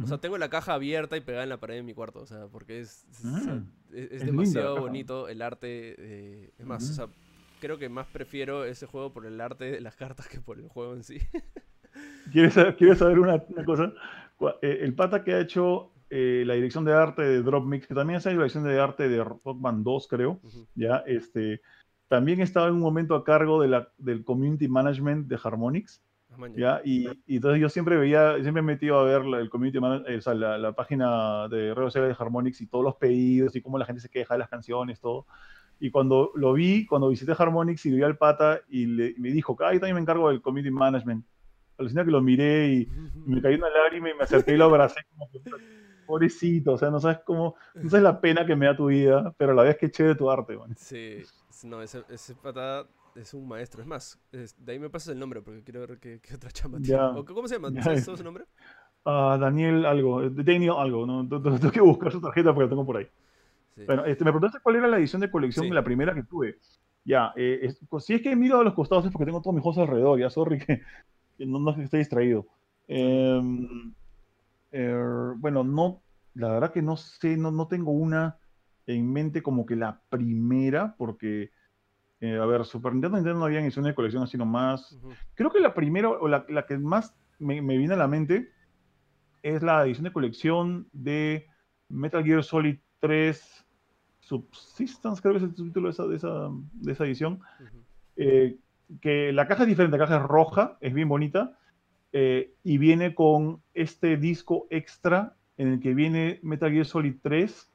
O sea, tengo la caja abierta y pegada en la pared de mi cuarto. O sea, porque es. es- o sea, es- es Es linda la demasiado bonito el arte. eh, es más, o sea, creo que más prefiero ese juego por el arte de las cartas que por el juego en sí. ¿Quieres saber, quieres saber una, una cosa? Eh, El pata que ha hecho eh, la dirección de arte de Dropmix, que también hecho la dirección de arte de Rockman 2, creo, Ujú. ya, este, también estaba en un momento a cargo de la, del community management de Harmonix, Ah, ya. y, y entonces yo siempre veía, siempre me metido a ver el community man- eh, o sea, la, la página de redes sociales de Harmonix y todos los pedidos y cómo la gente se queja de las canciones, todo. Y cuando lo vi, cuando visité Harmonix y vi al pata y, le, y me dijo, ah, yo también me encargo del community management. Alucina que lo miré y, y me cayó una lágrima y me acerqué y lo abracé como que, pobrecito, o sea, no sabes cómo, no sabes la pena que me da tu vida, pero la vez que chévere tu arte, man. Sí, no, ese, ese pata es un maestro. Es más, es- de ahí me pasas el nombre porque quiero ver qué, qué otra chamba tiene. Ya. ¿O ¿Cómo se llama? ¿Sabes todo su nombre? Ah, Daniel algo, Daniel algo, ¿no? Tengo que buscar su tarjeta porque la tengo por ahí. Sí. Bueno, este, me preguntaste cuál era la edición de colección, Sí. la primera que tuve. Ya, eh, es- pues, si es que he mirado a los costados es porque tengo todos mis cosas alrededor, ya, sorry que, que no, no es que esté distraído. Em, er, bueno, no, la verdad que no sé, no, no tengo una en mente como que la primera, porque, eh, a ver, Super Nintendo, Nintendo no había ediciones de colección así nomás. Creo que la primera, o la, la que más me, me viene a la mente, es la edición de colección de Metal Gear Solid 3 Subsistence, creo que es el subtítulo de esa, de esa, de esa edición. Eh, que la caja es diferente, la caja es roja, es bien bonita, eh, y viene con este disco extra en el que viene Metal Gear Solid 3,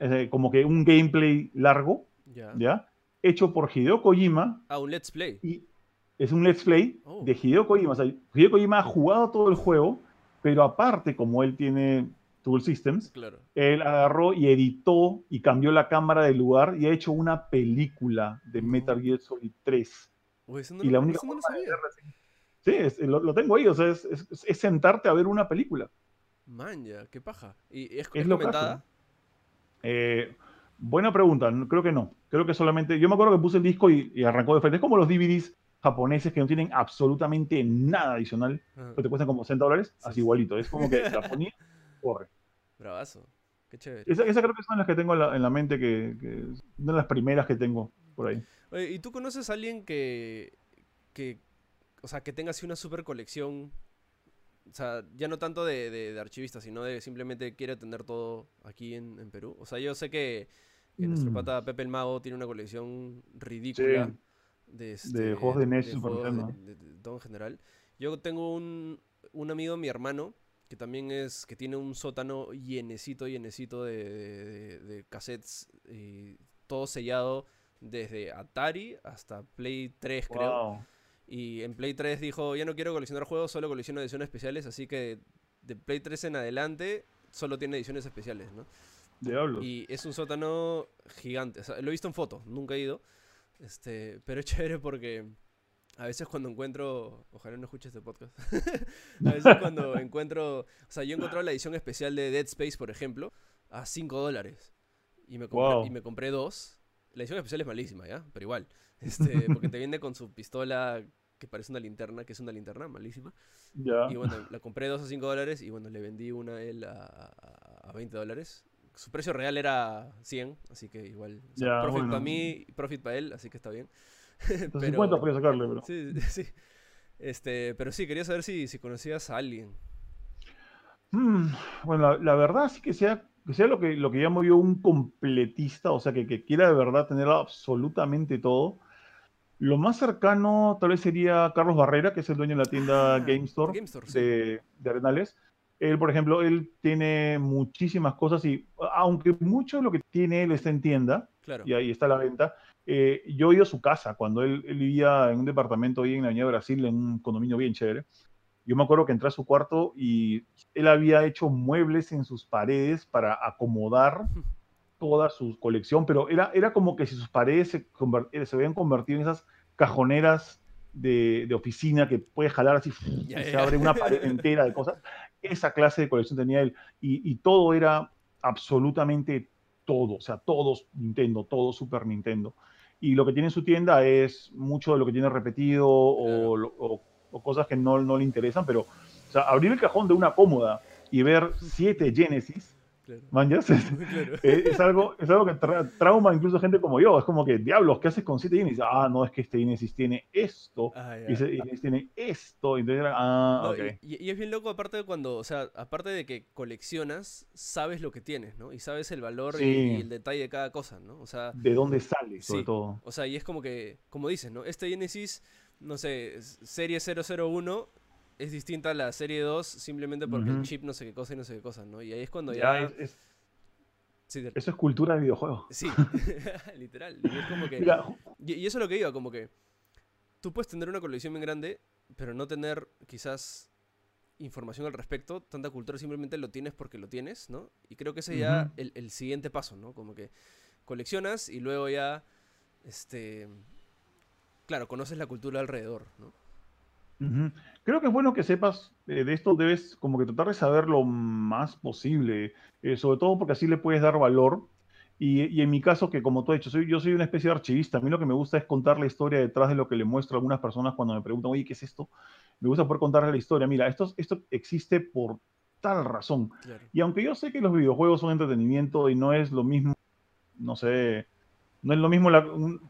eh, como que un gameplay largo, Ya. ¿ya? Hecho por Hideo Kojima, Ah, un Let's Play. y es un let's play Oh. de Hideo Kojima. O sea, Hideo Kojima ha jugado todo el juego, pero aparte, como él tiene Tool Systems, Claro. él agarró y editó y cambió la cámara de lugar y ha hecho una película de No. Metal Gear Solid 3. Uy, eso no Y lo- la única eso no lo sabía. Sí, es- lo, lo tengo ahí, o sea, es, es- es sentarte a ver una película. Man, ya, qué paja. ¿Y es, Es comentada? Eh, buena pregunta, creo que no. Creo que solamente. Yo me acuerdo que puse el disco y, y arrancó de frente. Es como los DVDs japoneses que no tienen absolutamente nada adicional, Ajá. que te cuestan como 60 dólares. Sí, Así sí. igualito. Es como que la ponía, corre. Bravazo. Qué chévere. Esa, esa creo que son las que tengo en la, en la mente, que, que una de las primeras que tengo por ahí. Oye, ¿y tú conoces a alguien que, que, o sea, que tenga así una super colección? O sea, ya no tanto de, de, de archivista, sino de simplemente quiere tener todo aquí en, en Perú. O sea, yo sé que, que nuestro Mm. pata Pepe el Mago tiene una colección ridícula Sí. de, este, juegos de NES juegos de- de todo en general. Yo tengo un, un amigo, mi hermano, que también es, que tiene un sótano llenecito, llenecito de, cassettes y todo sellado desde Atari hasta Play 3, creo. Y en Play 3 dijo, ya no quiero coleccionar juegos, solo colecciono ediciones especiales, así que de Play 3 en adelante solo tiene ediciones especiales, ¿no? Diablos. Y es un sótano gigante. O sea, lo he visto en foto, nunca he ido. Este, pero es chévere porque a veces cuando encuentro. Ojalá no escuches este podcast. a veces cuando encuentro. O sea, yo he encontrado la edición especial de Dead Space, por ejemplo, a 5 dólares. Y me, compré, Wow. y me compré dos. La edición especial es malísima, ¿ya? Pero igual. Este, porque te viene con su pistola que parece una linterna, que es una linterna malísima. Ya. Y bueno, la compré dos a 5 dólares y bueno, le vendí una a él a, a, a 20 dólares. Su precio real era 100, así que igual. o sea, Ya, profit bueno. para mí, profit para él, así que está bien. Los 50 podía sacarle, pero. Sí, sí. Este, pero sí, quería saber si, si conocías a alguien. Mm, bueno, la, la verdad sí que sea, que sea lo que, lo que llamo yo un completista, o sea, que, que quiera de verdad tener absolutamente todo. Lo más cercano tal vez sería Carlos Barrera, que es el dueño de la tienda Ah, Game Store, Game Store, sí. de, de Arenales. Él, por ejemplo, él tiene muchísimas cosas y aunque mucho de lo que tiene él está en tienda, Claro. y ahí está a la venta. Eh, yo he ido a su casa cuando él, él vivía en un departamento ahí en la Avenida Brasil, en un condominio bien chévere. Yo me acuerdo que entré a su cuarto y él había hecho muebles en sus paredes para acomodar toda su colección, pero era, era como que si sus paredes se, eh, se habían convertido en esas cajoneras de, de oficina que puedes jalar así Ya, y se ya. abre una pared entera de cosas. Esa clase de colección tenía él y, y todo era absolutamente todo, o sea, todos Nintendo, todo Super Nintendo. Y lo que tiene en su tienda es mucho de lo que tiene repetido o, Claro. lo- o- o cosas que no, no le interesan, pero abrir el cajón de una cómoda y ver siete Genesis, Claro. manjas, es, Claro. es- es algo, es algo que tra- trauma incluso gente como yo. Es como que, diablos, ¿qué haces con siete Genesis? Ah, no, es que este Genesis tiene esto, Ah, y ese Genesis tiene esto. Entonces ah, No, ok. y, y es bien loco, aparte de cuando, o sea, aparte de que coleccionas, sabes lo que tienes, ¿no? Y sabes el valor y- Sí. y, el detalle de cada cosa, ¿no? O sea, ¿De dónde sale, sobre Sí. todo? o sea, y es como que, como dices, ¿no? Este Genesis, no sé, serie 001 es distinta a la serie 2 simplemente porque el chip no sé qué cosa y no sé qué cosa, ¿no? Y ahí es cuando Ya, ya... es- es- sí, eso es cultura de videojuegos. sí, literal. Y es como que... Mira, Y, y eso es lo que iba, como que tú puedes tener una colección bien grande, pero no tener quizás información al respecto, tanta cultura simplemente lo tienes porque lo tienes, ¿no? Y creo que ese ya el, el siguiente paso, ¿no? Como que coleccionas y luego ya, este, claro, conoces la cultura alrededor, ¿no? Creo que es bueno que sepas eh, de esto, debes como que tratar de saber lo más posible, eh, sobre todo porque así le puedes dar valor. Y, y en mi caso, que como tú has dicho, soy, yo soy una especie de archivista. A mí lo que me gusta es contar la historia detrás de lo que le muestro a algunas personas cuando me preguntan, oye, ¿qué es esto? Me gusta poder contarle la historia. Mira, esto, esto existe por tal razón. Claro. Y aunque yo sé que los videojuegos son entretenimiento y no es lo mismo, no sé, no es lo mismo la,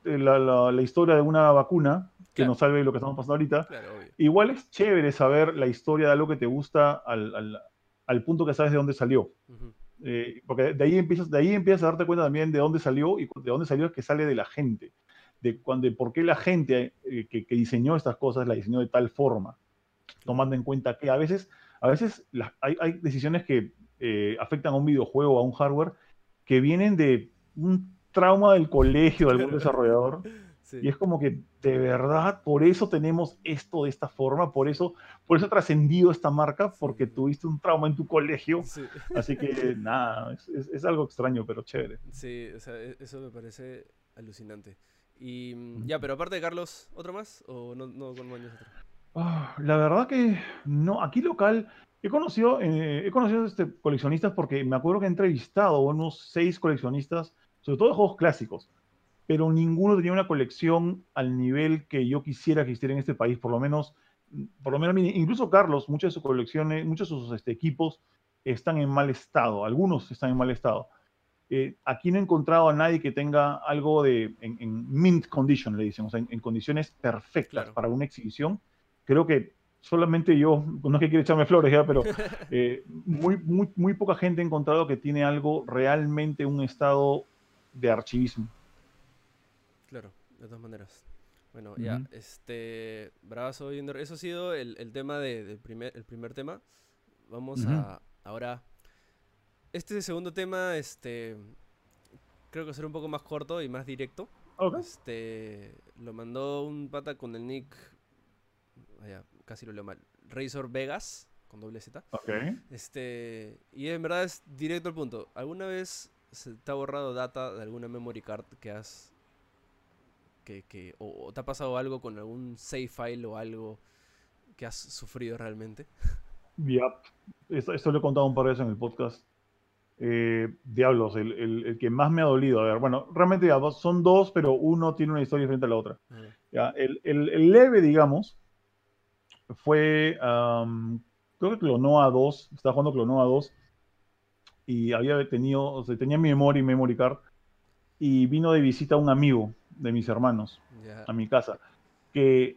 la- la- la historia de una vacuna que Claro. nos salve de lo que estamos pasando ahorita, Claro, igual es chévere saber la historia de algo que te gusta al, al- al punto que sabes de dónde salió. Eh, porque de ahí, empiezas, de ahí empiezas a darte cuenta también de dónde salió y de dónde salió es que sale de la gente. De, cuando, de por qué la gente eh, que, que diseñó estas cosas la diseñó de tal forma. Tomando en cuenta que a veces, a veces hay, hay decisiones que eh, afectan a un videojuego o a un hardware que vienen de un trauma del colegio de algún desarrollador Sí. y es como que, de verdad, por eso tenemos esto de esta forma, por eso, por eso ha trascendido esta marca, porque tuviste un trauma en tu colegio. Sí. Así que, nada, es, es- es algo extraño, pero chévere. Sí, o sea, e- eso me parece alucinante. Y mm, ya, pero aparte de Carlos, ¿otro más? ¿O no, no con Maños otro? Ah, la verdad que no, aquí local he conocido, eh, he conocido este, coleccionistas porque me acuerdo que he entrevistado a unos seis coleccionistas, sobre todo de juegos clásicos, pero ninguno tenía una colección al nivel que yo quisiera que existiera en este país, por lo menos, por lo menos, incluso Carlos, muchas de sus colecciones, muchos de sus este, equipos están en mal estado, algunos están en mal estado. Eh, aquí no he encontrado a nadie que tenga algo de, en, en mint condition, le dicen, o sea, en, en condiciones perfectas Claro. para una exhibición. Creo que solamente yo, no es que quiera echarme flores ya, pero eh, muy, muy, muy poca gente ha encontrado que tiene algo realmente un estado de archivismo. De todas maneras. Bueno, ya, este, Binder. Eso ha sido el, el tema de- del primer, el primer tema. Vamos a ahora. Este segundo tema, este, creo que será un poco más corto y más directo. Ok. Este, lo mandó un pata con el nick, vaya, casi lo leo mal, Razor Vegas, con doble Z. Ok. Este, y en verdad es directo al punto. ¿Alguna vez se te ha borrado data de alguna memory card que has que, que o, o te ha pasado algo con algún save file o algo que has sufrido realmente? Ya, esto, esto lo he contado un par de veces en el podcast. Eh, diablos, el, el- el que más me ha dolido. A ver, bueno, realmente ya, son dos, pero uno tiene una historia diferente a la otra. Ya, el, el- el leve, digamos, fue, creo que Clonoa 2, estaba jugando Clonoa 2 y había tenido, o sea, tenía mi memory, memory card y vino de visita un amigo de mis hermanos Ya. a mi casa, que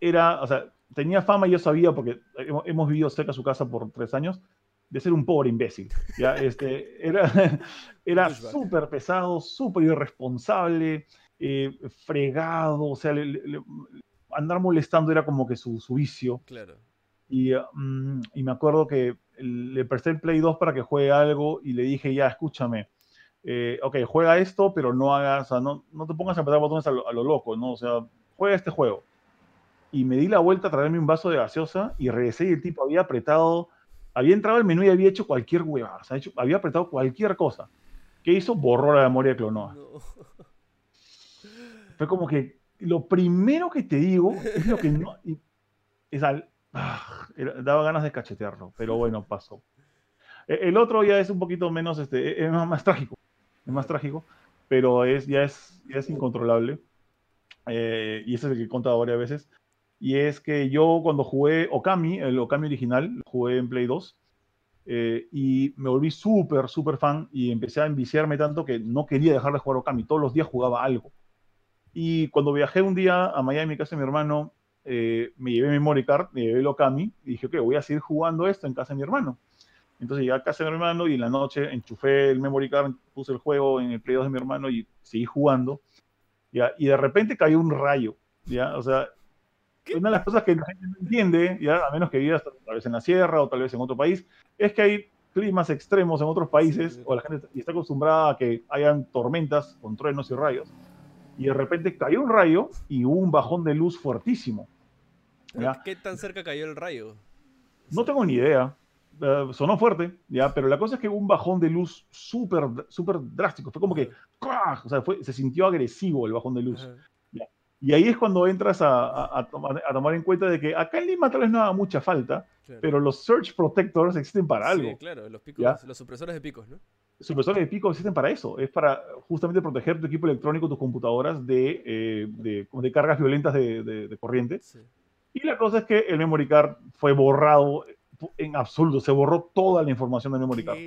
era, o sea, tenía fama y yo sabía, porque hemos, vivido cerca de su casa por tres años, de ser un pobre imbécil. ¿ya? Este, era era súper pesado, súper irresponsable, eh, fregado, o sea, le- le- andar molestando era como que su, su vicio. Claro. Y, mm, y me acuerdo que le presté el Play 2 para que juegue algo y le dije, ya, escúchame, eh, ok, juega esto, pero no hagas, o sea, no, no te pongas a apretar botones a lo, a lo loco, ¿no? O sea, juega este juego. Y me di la vuelta a traerme un vaso de gaseosa y regresé y el tipo había apretado, había entrado al menú y había hecho cualquier hueva, o sea, hecho- había apretado cualquier cosa. ¿Qué hizo? Borró la memoria de Clonoa. No. Fue como que lo primero que te digo es lo que no. es al- ah, daba ganas de cachetearlo, pero bueno, pasó. E- El otro ya es un poquito menos, este, es más, más trágico, es más trágico, pero es, ya, es, ya es incontrolable. Eh, y ese es el que he contado varias veces. Y es que yo cuando jugué Okami, el Okami original, jugué en Play 2, eh, y me volví súper, súper fan y empecé a enviciarme tanto que no quería dejar de jugar Okami. Todos los días jugaba algo. Y cuando viajé un día a Miami, casa de mi hermano, eh, me llevé mi memory card, me llevé el Okami y dije, ok, voy a seguir jugando esto en casa de mi hermano. Entonces llegué a casa de mi hermano y en la noche enchufé el memory card, puse el juego en el Play 2 de mi hermano y seguí jugando. ¿ya? Y de repente cayó un rayo. ¿ya? O sea, ¿Qué? una de las cosas que la gente no entiende, ¿ya? a menos que vivas tal vez en la sierra o tal vez en otro país, es que hay climas extremos en otros países Sí. o la gente está acostumbrada a que hayan tormentas con truenos y rayos. Y de repente cayó un rayo y hubo un bajón de luz fuertísimo. ¿ya? ¿Qué tan cerca cayó el rayo? No tengo ni idea. Eh, sonó fuerte, ¿ya? Pero la cosa es que hubo un bajón de luz súper súper drástico. Fue como que, o sea, fue- se sintió agresivo el bajón de luz. Ajá. Y ahí es cuando entras a, a, tomar, a, tomar, en cuenta de que acá en Lima tal vez no haga mucha falta, pero los Search Protectors existen para algo. Sí, claro, los, picos, los supresores de picos, ¿no? Supresores de picos existen para eso, es para justamente proteger tu equipo electrónico, tus computadoras de, eh, de, de, cargas violentas de, de corriente. Y la cosa es que el memory card fue borrado en absoluto, se borró toda la información del memory card.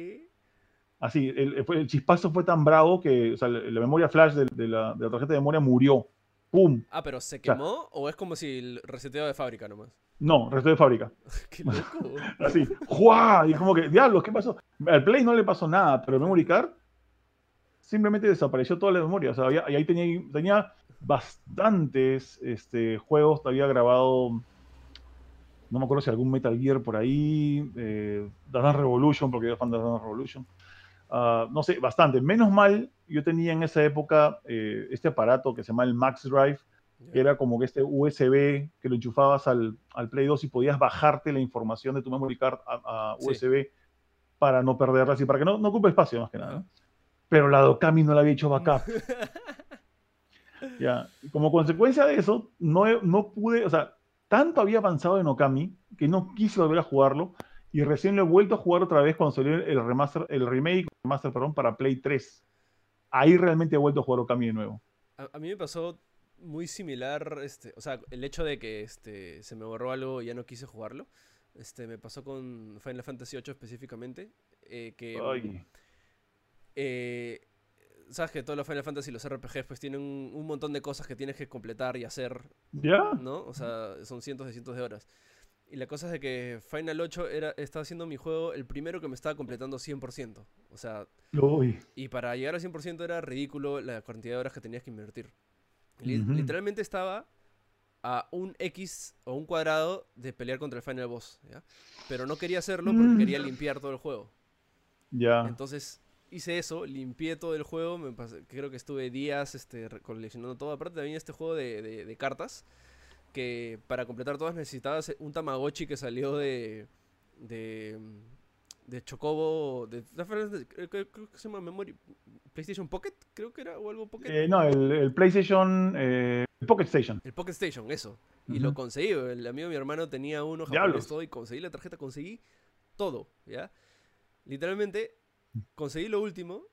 Así, el, el, chispazo fue tan bravo que o sea, la, memoria flash de, la, de, la, tarjeta de memoria murió. ¡Pum! Ah, pero ¿se quemó o, es como si el reseteado de fábrica nomás? No, reseteo de fábrica. ¡Qué loco! Así, ¡juá! Y como que, diablos, ¿qué pasó? Al Play no le pasó nada, pero el memory card simplemente desapareció toda la memoria. O sea, y ahí tenía, tenía bastantes este, juegos, había grabado no me acuerdo si algún Metal Gear por ahí, eh, Dance Revolution, porque yo fan de Dance Revolution. Uh, no sé, bastante. Menos mal, yo tenía en esa época eh, este aparato que se llama el Max Drive, que era como que este USB que lo enchufabas al, al, Play 2 y podías bajarte la información de tu memory card a, USB para no perderla, así para que no, no ocupe espacio más que nada. Pero la Dokami no la había hecho backup. ya. como consecuencia de eso, no, no pude, o sea, tanto había avanzado en Okami que no quise volver a jugarlo y recién lo he vuelto a jugar otra vez cuando salió el remaster, el remake, remaster, perdón, para Play 3. Ahí realmente he vuelto a jugar Okami de nuevo. A, mí me pasó muy similar, este, o sea, el hecho de que este, se me borró algo y ya no quise jugarlo. Este, me pasó con Final Fantasy VIII específicamente, eh, que Ay. Eh, sabes que todos los Final Fantasy y los RPGs pues tienen un, montón de cosas que tienes que completar y hacer. ¿Ya? ¿No? O sea, son cientos y cientos de horas. Y la cosa es de que Final 8 era, estaba haciendo mi juego el primero que me estaba completando 100%. O sea... Uy. Y para llegar al 100% era ridículo la cantidad de horas que tenías que invertir. Literalmente estaba a un X o un cuadrado de pelear contra el Final Boss. ¿ya? Pero no quería hacerlo porque mm. quería limpiar todo el juego. Ya. Entonces hice eso, limpié todo el juego, me creo que estuve días este, coleccionando todo. Aparte también este juego de, cartas, que para completar todas necesitabas un Tamagotchi que salió de... de de Chocobo, de, creo que se llama Memory, PlayStation Pocket, creo que era, o algo Pocket. Eh, no, el, PlayStation, eh, el Pocket Station. El Pocket Station, eso. Y lo conseguí, el amigo de mi hermano tenía uno japonés todo y conseguí la tarjeta, conseguí todo, ¿ya? Literalmente conseguí lo último,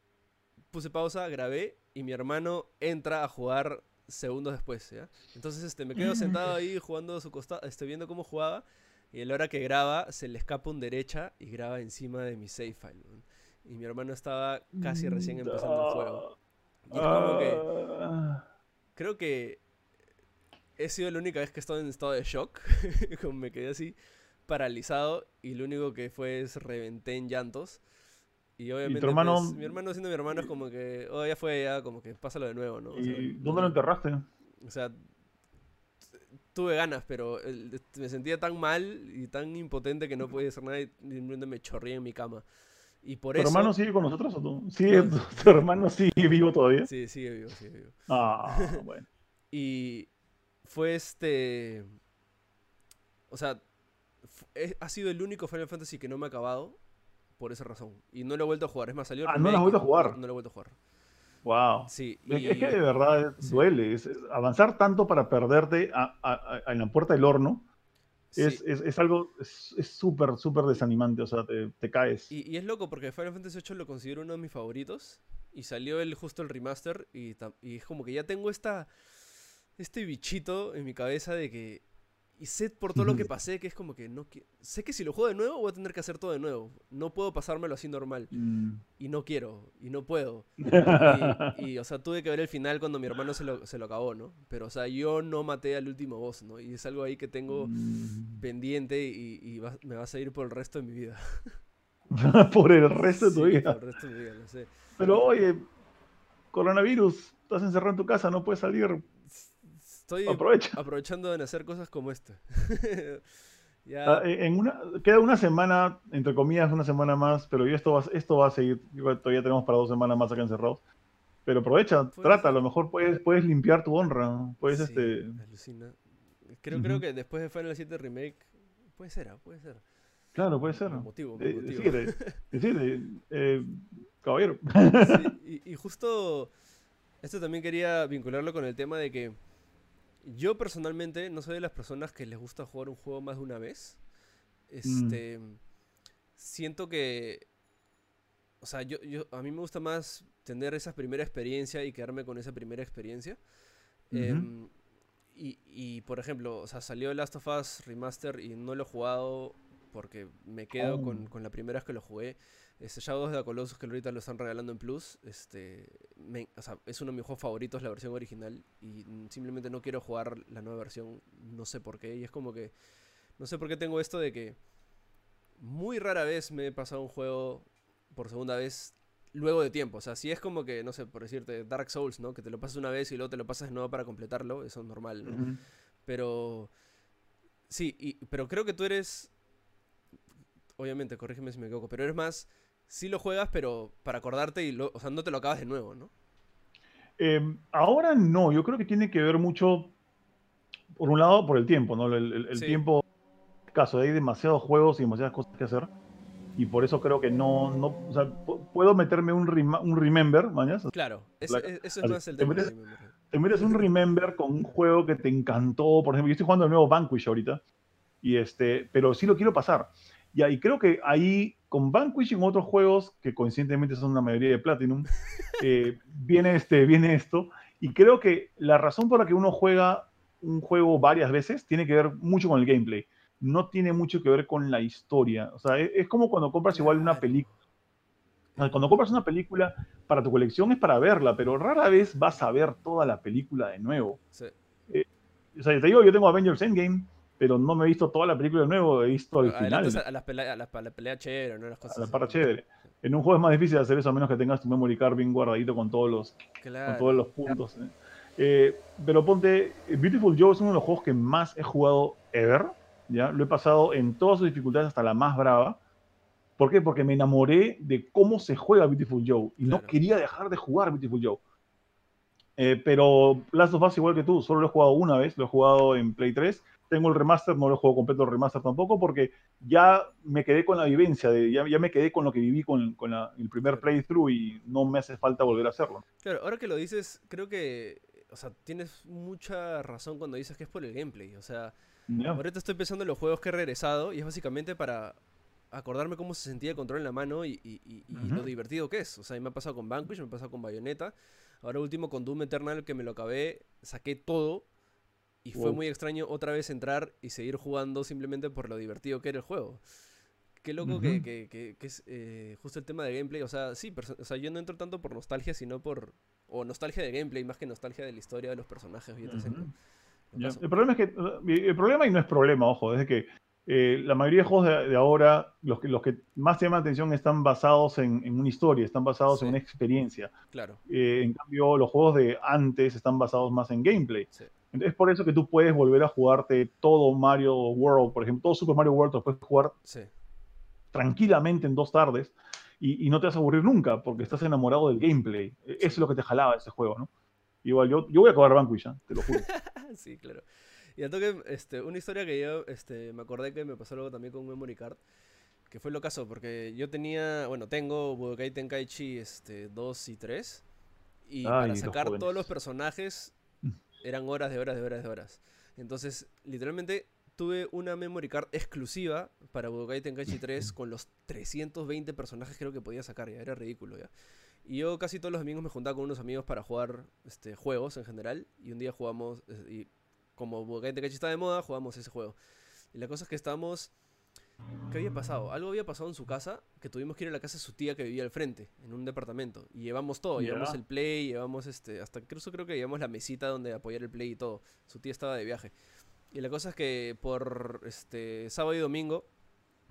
puse pausa, grabé y mi hermano entra a jugar segundos después, ¿ya? Entonces este, me quedo sentado ahí jugando a su costado, este, viendo cómo jugaba y a la hora que graba se le escapa un derecha y graba encima de mi save file. Y mi hermano estaba casi recién empezando el juego. Y es como que... Ah. Creo que he sido la única vez que he estado en estado de shock, como me quedé así paralizado y lo único que fue es reventé en llantos. Y obviamente, pues, mi hermano siendo mi hermano es como que, oh, ya fue, ya, como que pásalo de nuevo, ¿no? ¿Y dónde lo enterraste? O sea, tuve ganas, pero me sentía tan mal y tan impotente que no podía hacer nada y simplemente me chorría en mi cama. Y por ¿Tu eso... hermano sigue con nosotros o tú? ¿Sigue, ¿Tu hermano sigue vivo todavía? Sí, sigue vivo, sigue vivo. Ah, bueno. y fue este... O sea, ha sido el único Final Fantasy que no me ha acabado por esa razón. Y no lo he vuelto a jugar. Es más, salió. Ah, no lo he vuelto a jugar. No, lo he vuelto a jugar. Wow. Sí. Es que de verdad duele. avanzar tanto para perderte en la puerta del horno es, es, algo. Es súper, súper desanimante. O sea, te, caes. Y, es loco porque Final Fantasy VIII lo considero uno de mis favoritos. Y salió el, justo el remaster. Y, y es como que ya tengo esta. Este bichito en mi cabeza de que y sé por todo lo que pasé que es como que no sé que si lo juego de nuevo voy a tener que hacer todo de nuevo. No puedo pasármelo así normal. Mm. Y no quiero, y no puedo. y, o sea, tuve que ver el final cuando mi hermano se lo, se lo, acabó, ¿no? Pero, o sea, yo no maté al último boss, ¿no? Y es algo ahí que tengo mm. pendiente y, me va a seguir por el resto de mi vida. por el resto de tu vida. Por el resto de mi vida, no sé. Pero, oye, coronavirus, estás encerrado en tu casa, no puedes salir Estoy aprovechando de hacer cosas como esta. Ah, en una, queda una semana, entre comillas, una semana más, pero esto va, esto va a seguir. Todavía tenemos para dos semanas más acá encerrados. Pero aprovecha, trata, a lo mejor puedes, puedes limpiar tu honra. Puedes este. Alucina. Creo, creo que después de Final 7 Remake. Puede ser, ah, puede ser. Claro, puede ser. motivo, eh, motivo. eh, caballero. y, y justo esto también quería vincularlo con el tema de que Yo personalmente no soy de las personas que les gusta jugar un juego más de una vez. Este. Siento que. O sea, yo, yo, a mí me gusta más tener esa primera experiencia y quedarme con esa primera experiencia. Em, y, y, por ejemplo, o sea, salió Last of Us Remaster y no lo he jugado porque me quedo con, oh. con, la primera vez que lo jugué. Este, Shadows de the Colossus, que ahorita lo están regalando en Plus, este, o sea, es uno de mis juegos favoritos, la versión original, y simplemente no quiero jugar la nueva versión, no sé por qué, y es como que, no sé por qué tengo esto de que muy rara vez me he pasado un juego por segunda vez luego de tiempo, o sea, si es como que, no sé, por decirte, Dark Souls, ¿no? Que te lo pasas una vez y luego te lo pasas de nuevo para completarlo, eso es normal, ¿no? Pero, sí, y, pero creo que tú eres obviamente, corrígeme si me equivoco, pero eres más sí lo juegas, pero para acordarte y o sea, no te lo acabas de nuevo, ¿no? Em, ahora no, yo creo que tiene que ver mucho, por un lado, por el tiempo, ¿no? El, el, tiempo, caso, hay demasiados juegos y demasiadas cosas que hacer. Y por eso creo que no, no o sea, puedo meterme un, un remember, mañana. Claro, eso, es más el tema. Te metes, un remember con un juego que te encantó, por ejemplo, yo estoy jugando el nuevo Vanquish ahorita, y este, pero sí lo quiero pasar. Y ahí creo que ahí con Vanquish y con otros juegos, que coincidentemente son la mayoría de Platinum, eh, viene, este, viene esto. Y creo que la razón por la que uno juega un juego varias veces tiene que ver mucho con el gameplay. No tiene mucho que ver con la historia. O sea, es, como cuando compras igual una película. Cuando compras una película para tu colección es para verla, pero rara vez vas a ver toda la película de nuevo. Sí. Eh, o sea, te digo, yo tengo Avengers Endgame pero no me he visto toda la película de nuevo, he visto el final. A, las peleas, a, la, pelea chévere, ¿no? Las cosas a la para chévere. En un juego es más difícil hacer eso a menos que tengas tu memory card bien guardadito con todos los, con todos los puntos. ¿eh? Eh, pero ponte, Beautiful Joe es uno de los juegos que más he jugado ever. ¿ya? Lo he pasado en todas sus dificultades hasta la más brava. ¿Por qué? Porque me enamoré de cómo se juega Beautiful Joe y no quería dejar de jugar Beautiful Joe. Eh, pero Last of Us igual que tú, solo lo he jugado una vez, lo he jugado en Play 3 tengo el remaster, no lo juego completo el remaster tampoco, porque ya me quedé con la vivencia, de, ya, ya me quedé con lo que viví con, con el primer playthrough y no me hace falta volver a hacerlo. Claro, ahora que lo dices, creo que, o sea, tienes mucha razón cuando dices que es por el gameplay, o sea, ahorita estoy pensando en los juegos que he regresado y es básicamente para acordarme cómo se sentía el control en la mano y, y, lo divertido que es. O sea, me ha pasado con Vanquish, me ha pasado con Bayonetta. Ahora último con Doom Eternal que me lo acabé, saqué todo y fue muy extraño otra vez entrar y seguir jugando simplemente por lo divertido que era el juego. Qué loco que, que, que, es eh, justo el tema de gameplay. O sea, sí, o sea, yo no entro tanto por nostalgia, sino por. O nostalgia de gameplay, más que nostalgia de la historia de los personajes. El problema es que. El problema, y no es problema, ojo, es que eh, la mayoría de juegos de, ahora, los que, los que más te llaman atención, están basados en, en una historia, están basados en una experiencia. Claro. Eh, en cambio, los juegos de antes están basados más en gameplay. Sí. Es por eso que tú puedes volver a jugarte todo Mario World, por ejemplo, todo Super Mario World lo puedes jugar tranquilamente en dos tardes y, no te vas a aburrir nunca porque estás enamorado del gameplay. E, eso es lo que te jalaba ese juego, ¿no? Igual, yo, yo voy a acabar Vanquish, ¿eh? te lo juro. sí, claro. Y a toque, este, una historia que yo este, me acordé que me pasó luego también con Memory Card, que fue lo caso, porque yo tenía, bueno, tengo Budokai Tenkaichi este, 2 y 3, y para sacar todos los personajes eran horas de horas de horas de horas. Entonces, literalmente tuve una memory card exclusiva para Budokai Tenkaichi 3 con los 320 personajes creo que podía sacar, ya era ridículo ya. Y yo casi todos los domingos me juntaba con unos amigos para jugar este, juegos en general. Y un día jugamos, eh, y como Budokai Tenkaichi está de moda, jugamos ese juego. Y la cosa es que estábamos ¿Qué había pasado? Algo había pasado en su casa que tuvimos que ir a la casa de su tía que vivía al frente, en un departamento. Y llevamos todo, llevamos el play, llevamos este, hasta incluso creo que llevamos la mesita donde apoyar el play y todo. Su tía estaba de viaje. Y la cosa es que por este sábado y domingo,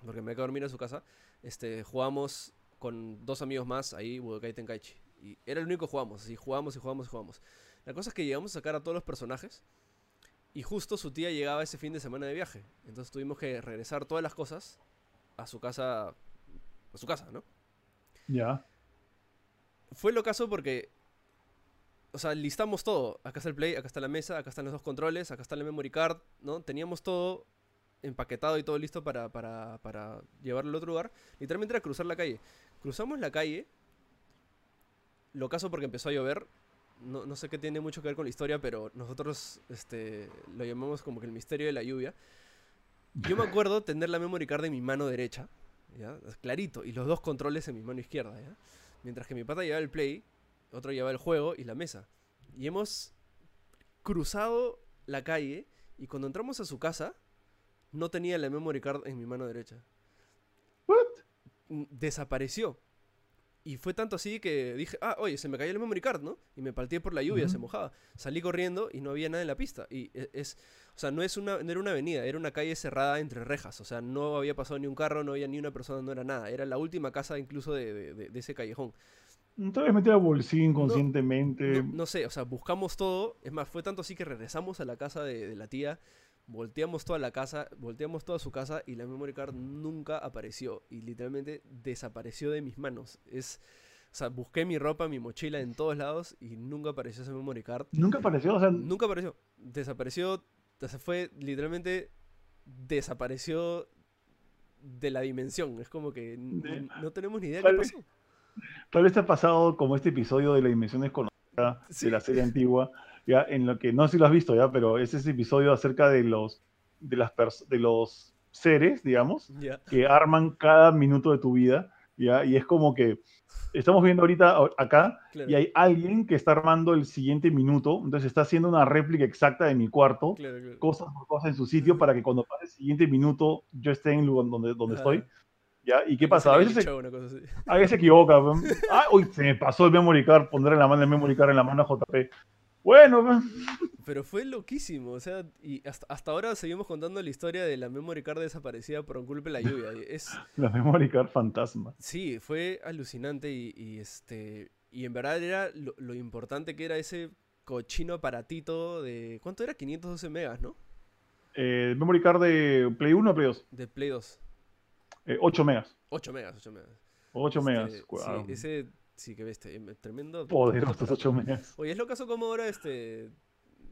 porque me quedé a dormir en su casa, este, jugamos con dos amigos más ahí, Budokai Tenkaichi. Y era el único que jugamos, así jugamos y jugamos y jugamos. La cosa es que llegamos a sacar a todos los personajes y justo su tía llegaba ese fin de semana de viaje. Entonces tuvimos que regresar todas las cosas a su casa. A su casa, ¿no? Ya. Fue lo caso porque. O sea, listamos todo. Acá está el play, acá está la mesa, acá están los dos controles, acá está la memory card, ¿no? Teníamos todo empaquetado y todo listo para, para, para llevarlo al otro lugar. Literalmente era cruzar la calle. Cruzamos la calle. Lo caso porque empezó a llover no, no sé qué tiene mucho que ver con la historia, pero nosotros este, lo llamamos como que el misterio de la lluvia. Yo me acuerdo tener la memory card en mi mano derecha, ¿ya? Clarito, y los dos controles en mi mano izquierda, ¿ya? Mientras que mi pata llevaba el play, otro llevaba el juego y la mesa. Y hemos cruzado la calle y cuando entramos a su casa, no tenía la memory card en mi mano derecha. ¿What? Desapareció. Y fue tanto así que dije, ah, oye, se me cayó el memory card, ¿no? Y me palteé por la lluvia, se mojaba. Salí corriendo y no había nada en la pista. Y e- es, o sea, no, es una, no era una avenida, era una calle cerrada entre rejas. O sea, no había pasado ni un carro, no había ni una persona, no era nada. Era la última casa incluso de, de- de- de ese callejón. Te habías metido a bolsillo inconscientemente. No, no sé, o sea, buscamos todo. Es más, fue tanto así que regresamos a la casa de, de la tía, volteamos toda la casa, volteamos toda su casa y la memory card nunca apareció. Y literalmente desapareció de mis manos. Es, o sea, busqué mi ropa, mi mochila en todos lados y nunca apareció esa memory card. Nunca apareció, o sea, Nunca apareció. Desapareció, o sea, fue literalmente desapareció de la dimensión. Es como que De- no tenemos ni idea qué pasó. tal vez te ha pasado como este episodio de la dimensión desconocida Sí. de la serie antigua, ya en lo que no sé si lo has visto ya, pero es ese episodio acerca de los de las de los seres, digamos, Ya. que arman cada minuto de tu vida, ya, y es como que estamos viendo ahorita acá Claro. y hay alguien que está armando el siguiente minuto, entonces está haciendo una réplica exacta de mi cuarto, Claro, claro. cosas por cosas en su sitio para que cuando pase el siguiente minuto yo esté en el lugar donde, donde Ajá. estoy. ¿Ya? ¿Y qué pasa? A veces se, a veces se equivoca. Ah, uy, se me pasó el memory card, pondré la mano el memory card en la mano a JP. Bueno. Pero fue loquísimo, o sea, y hasta, hasta ahora seguimos contando la historia de la memory card desaparecida por un culpa de la lluvia. Es, la memory card fantasma. sí, fue alucinante y, y, este, y en verdad era lo, lo importante que era ese cochino aparatito de, ¿cuánto era? 512 megas, ¿no? Eh, memory card de Play 1 o Play 2. De Play 2. Eh, 8 megas. 8 megas, 8 megas. 8 Este, megas. sí, ese, sí, que bestia, em, tremendo. Poderosos 8 megas. Oye, es lo caso como ahora este...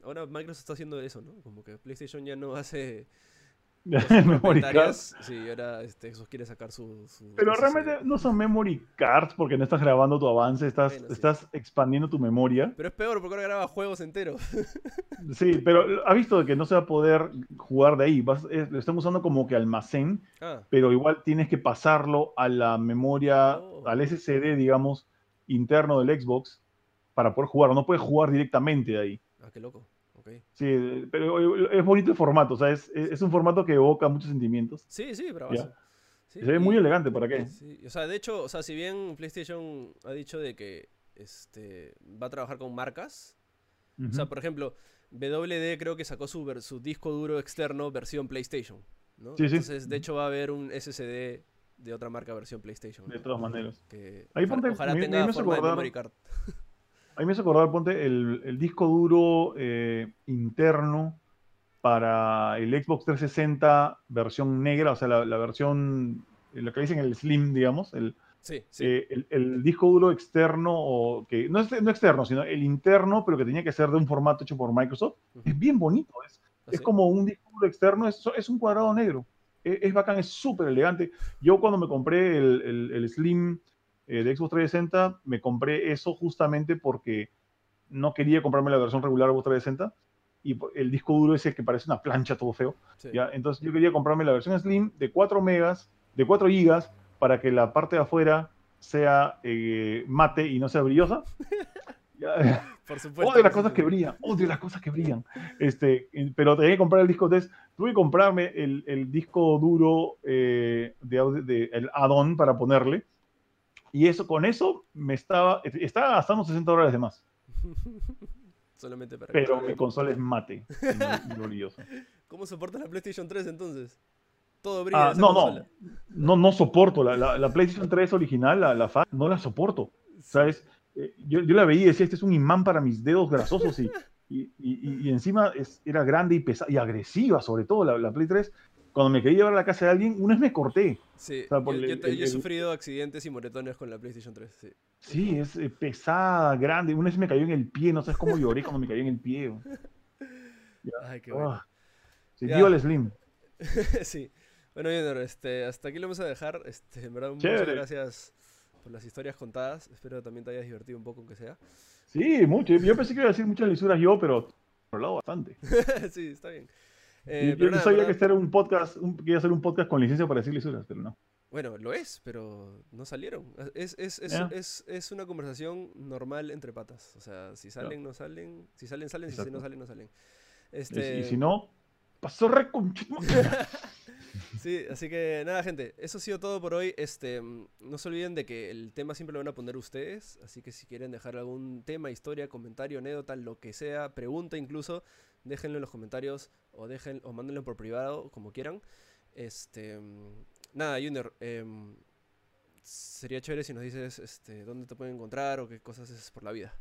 Ahora Microsoft está haciendo eso, ¿no? Como que PlayStation ya no hace memory card. propietarias. Sí, ahora este, Xbox quiere sacar su... su Pero realmente no son memory cards porque no estás grabando tu avance, estás, Bueno, sí. estás expandiendo tu memoria. Pero es peor porque ahora graba juegos enteros. Sí, pero ha visto que no se va a poder jugar de ahí. Vas- eh, lo están usando como que almacén, ah, pero igual tienes que pasarlo a la memoria, Oh. al SSD, digamos, interno del Xbox para poder jugar. No puedes jugar directamente de ahí. ah, qué loco. Sí, eh, pero es bonito el formato, o sea, es, es un formato que evoca muchos sentimientos. Sí, sí, pero Ya. Sí, Se ve muy elegante, ¿para qué? sí, O sea, de hecho, o sea, si bien PlayStation ha dicho de que este va a trabajar con marcas, o sea, por ejemplo, WD creo que sacó su, su disco duro externo versión PlayStation, ¿no? Sí, sí. Entonces, de hecho, va a haber un SSD de otra marca versión PlayStation. De todas maneras. Que Ahí ponte- ojalá me- tenga me de acordar- memory card. A mí me hace acordar, ponte, el, el disco duro eh, interno para el Xbox 360 versión negra, o sea, la, la versión, eh, lo que dicen el Slim, digamos, el, Sí, sí. eh, el, el disco duro externo, o que no, es, no externo, sino el interno, pero que tenía que ser de un formato hecho por Microsoft, es bien bonito, es, ¿Ah, es sí? como un disco duro externo, es, es un cuadrado negro. Es, es bacán, es súper elegante. Yo cuando me compré el, el- el Slim eh, de Xbox 360, me compré eso justamente porque no quería comprarme la versión regular de Xbox 360 y el disco duro es el que parece una plancha todo feo. Sí. ¿ya? Entonces yo quería comprarme la versión Slim de 4 megas, de 4 gigas, para que la parte de afuera sea eh, mate y no sea brillosa. Por supuesto. Odio las cosas que brillan, odio las cosas que brillan. Este, pero tenía que comprar el disco test. Tuve que comprarme el, el disco duro eh, de, audio- de- el add-on para ponerle. Y eso, con eso me estaba, estaba gastando 60 dólares de más. Solamente para Pero mi consola es mate. ¿Cómo soportas la PlayStation 3 entonces? Todo brilla. Ah, no, no, no, no soporto. La, la- la PlayStation 3 original, la, la FAT, no la soporto. ¿Sabes? Eh, Yo, yo la veía y decía, este es un imán para mis dedos grasosos y, y, y- y encima es- era grande y pesada y agresiva, sobre todo la, la Play 3. Cuando me quería llevar a la casa de alguien, una vez me corté. Sí, O sea, por yo, el- yo te- yo he sufrido accidentes y moretones con la PlayStation 3. Sí. Sí, es eh, pesada, grande. Una vez me cayó en el pie, no sabes cómo lloré cuando me cayó en el pie. Ay, qué bueno. Ah. Sí, viva el Slim. sí. Bueno, Junior, este, hasta aquí lo vamos a dejar. Este, en verdad, muchas gracias por las historias contadas. Espero que también te hayas divertido un poco, aunque sea. Sí, mucho. Yo pensé que iba a decir muchas lisuras yo, pero hablado bastante. sí, está bien. Eh, yo no sabía que este era un podcast, que iba a ser un podcast con licencia para decir lisuras, pero no. Bueno, lo es, pero no salieron. Es, es, es, es, una conversación normal entre patas. O sea, si salen, no salen. Si salen, salen. Si no salen, no salen. Este... Y, si no, pasó re Sí, así que nada, gente. Eso ha sido todo por hoy. Este, no se olviden de que el tema siempre lo van a poner ustedes. Así que si quieren dejar algún tema, historia, comentario, anécdota, lo que sea, pregunta incluso, déjenlo en los comentarios o, dejen, o mándenlo por privado, como quieran. Este, nada, Junior, em, sería chévere si nos dices este, dónde te pueden encontrar o qué cosas haces por la vida.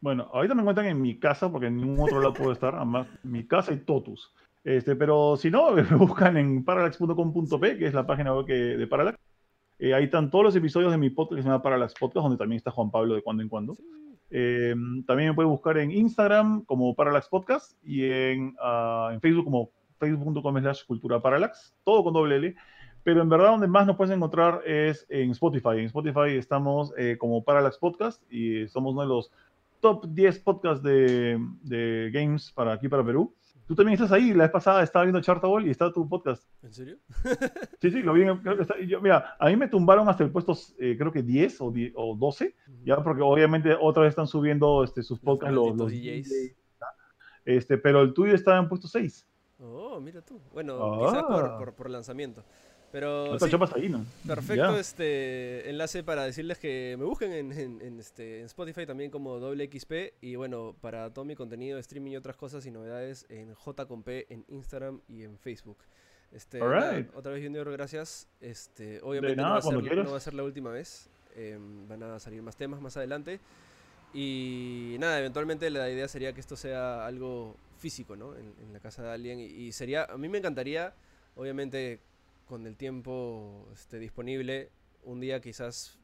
Bueno, ahorita me encuentran en mi casa porque en ningún otro lado puedo estar, además mi casa y Totus. Este, pero si no, me buscan en parallax.com.p, que es la página web de Parallax. Eh, ahí están todos los episodios de mi podcast que se llama Parallax Podcast, donde también está Juan Pablo de cuando en cuando. Em, también me pueden buscar en Instagram como Parallax Podcast y en, ah, en Facebook como facebook.com slash cultura parallax, todo con doble L. Pero en verdad donde más nos puedes encontrar es en Spotify. En Spotify estamos eh, como Parallax Podcast y somos uno de los top 10 podcasts de, de games para aquí, para Perú. Tú también estás ahí. La vez pasada estaba viendo Chartable y estaba tu podcast. ¿En serio? sí, sí, lo vi. mira, a mí me tumbaron hasta el puesto, eh, creo que 10 o, o 12, ya porque obviamente otra vez están subiendo este, sus podcasts los, los, DJs. Este, pero el tuyo estaba en puesto 6. Oh, mira tú. Bueno, quizás por, ah. por, por lanzamiento. Pero sí, ahí, ¿no? Perfecto este enlace para decirles que me busquen en, este, en Spotify también como doble XP y bueno, para todo mi contenido, streaming y otras cosas y novedades en J en Instagram y en Facebook. Este, otra vez Junior, gracias. Este, obviamente no, va a ser, la última vez. Em, van a salir más temas más adelante. Y nada, eventualmente la idea sería que esto sea algo físico, ¿no? En, la casa de alguien. y sería, a mí me encantaría, obviamente con el tiempo este, disponible, un día quizás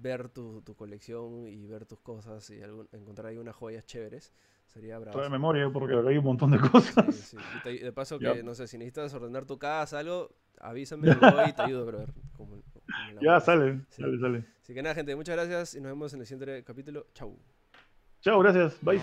ver tu, tu, colección y ver tus cosas y encontrar ahí unas joyas chéveres. Sería bravo. de memoria, porque hay un montón de cosas. Y, de paso, que no sé, si necesitas ordenar tu casa, algo, avísame y te ayudo, brother. ya, sale, sale, sale. Así que nada, gente, muchas gracias y nos vemos en el siguiente capítulo. Chau. Chao, gracias. Bye.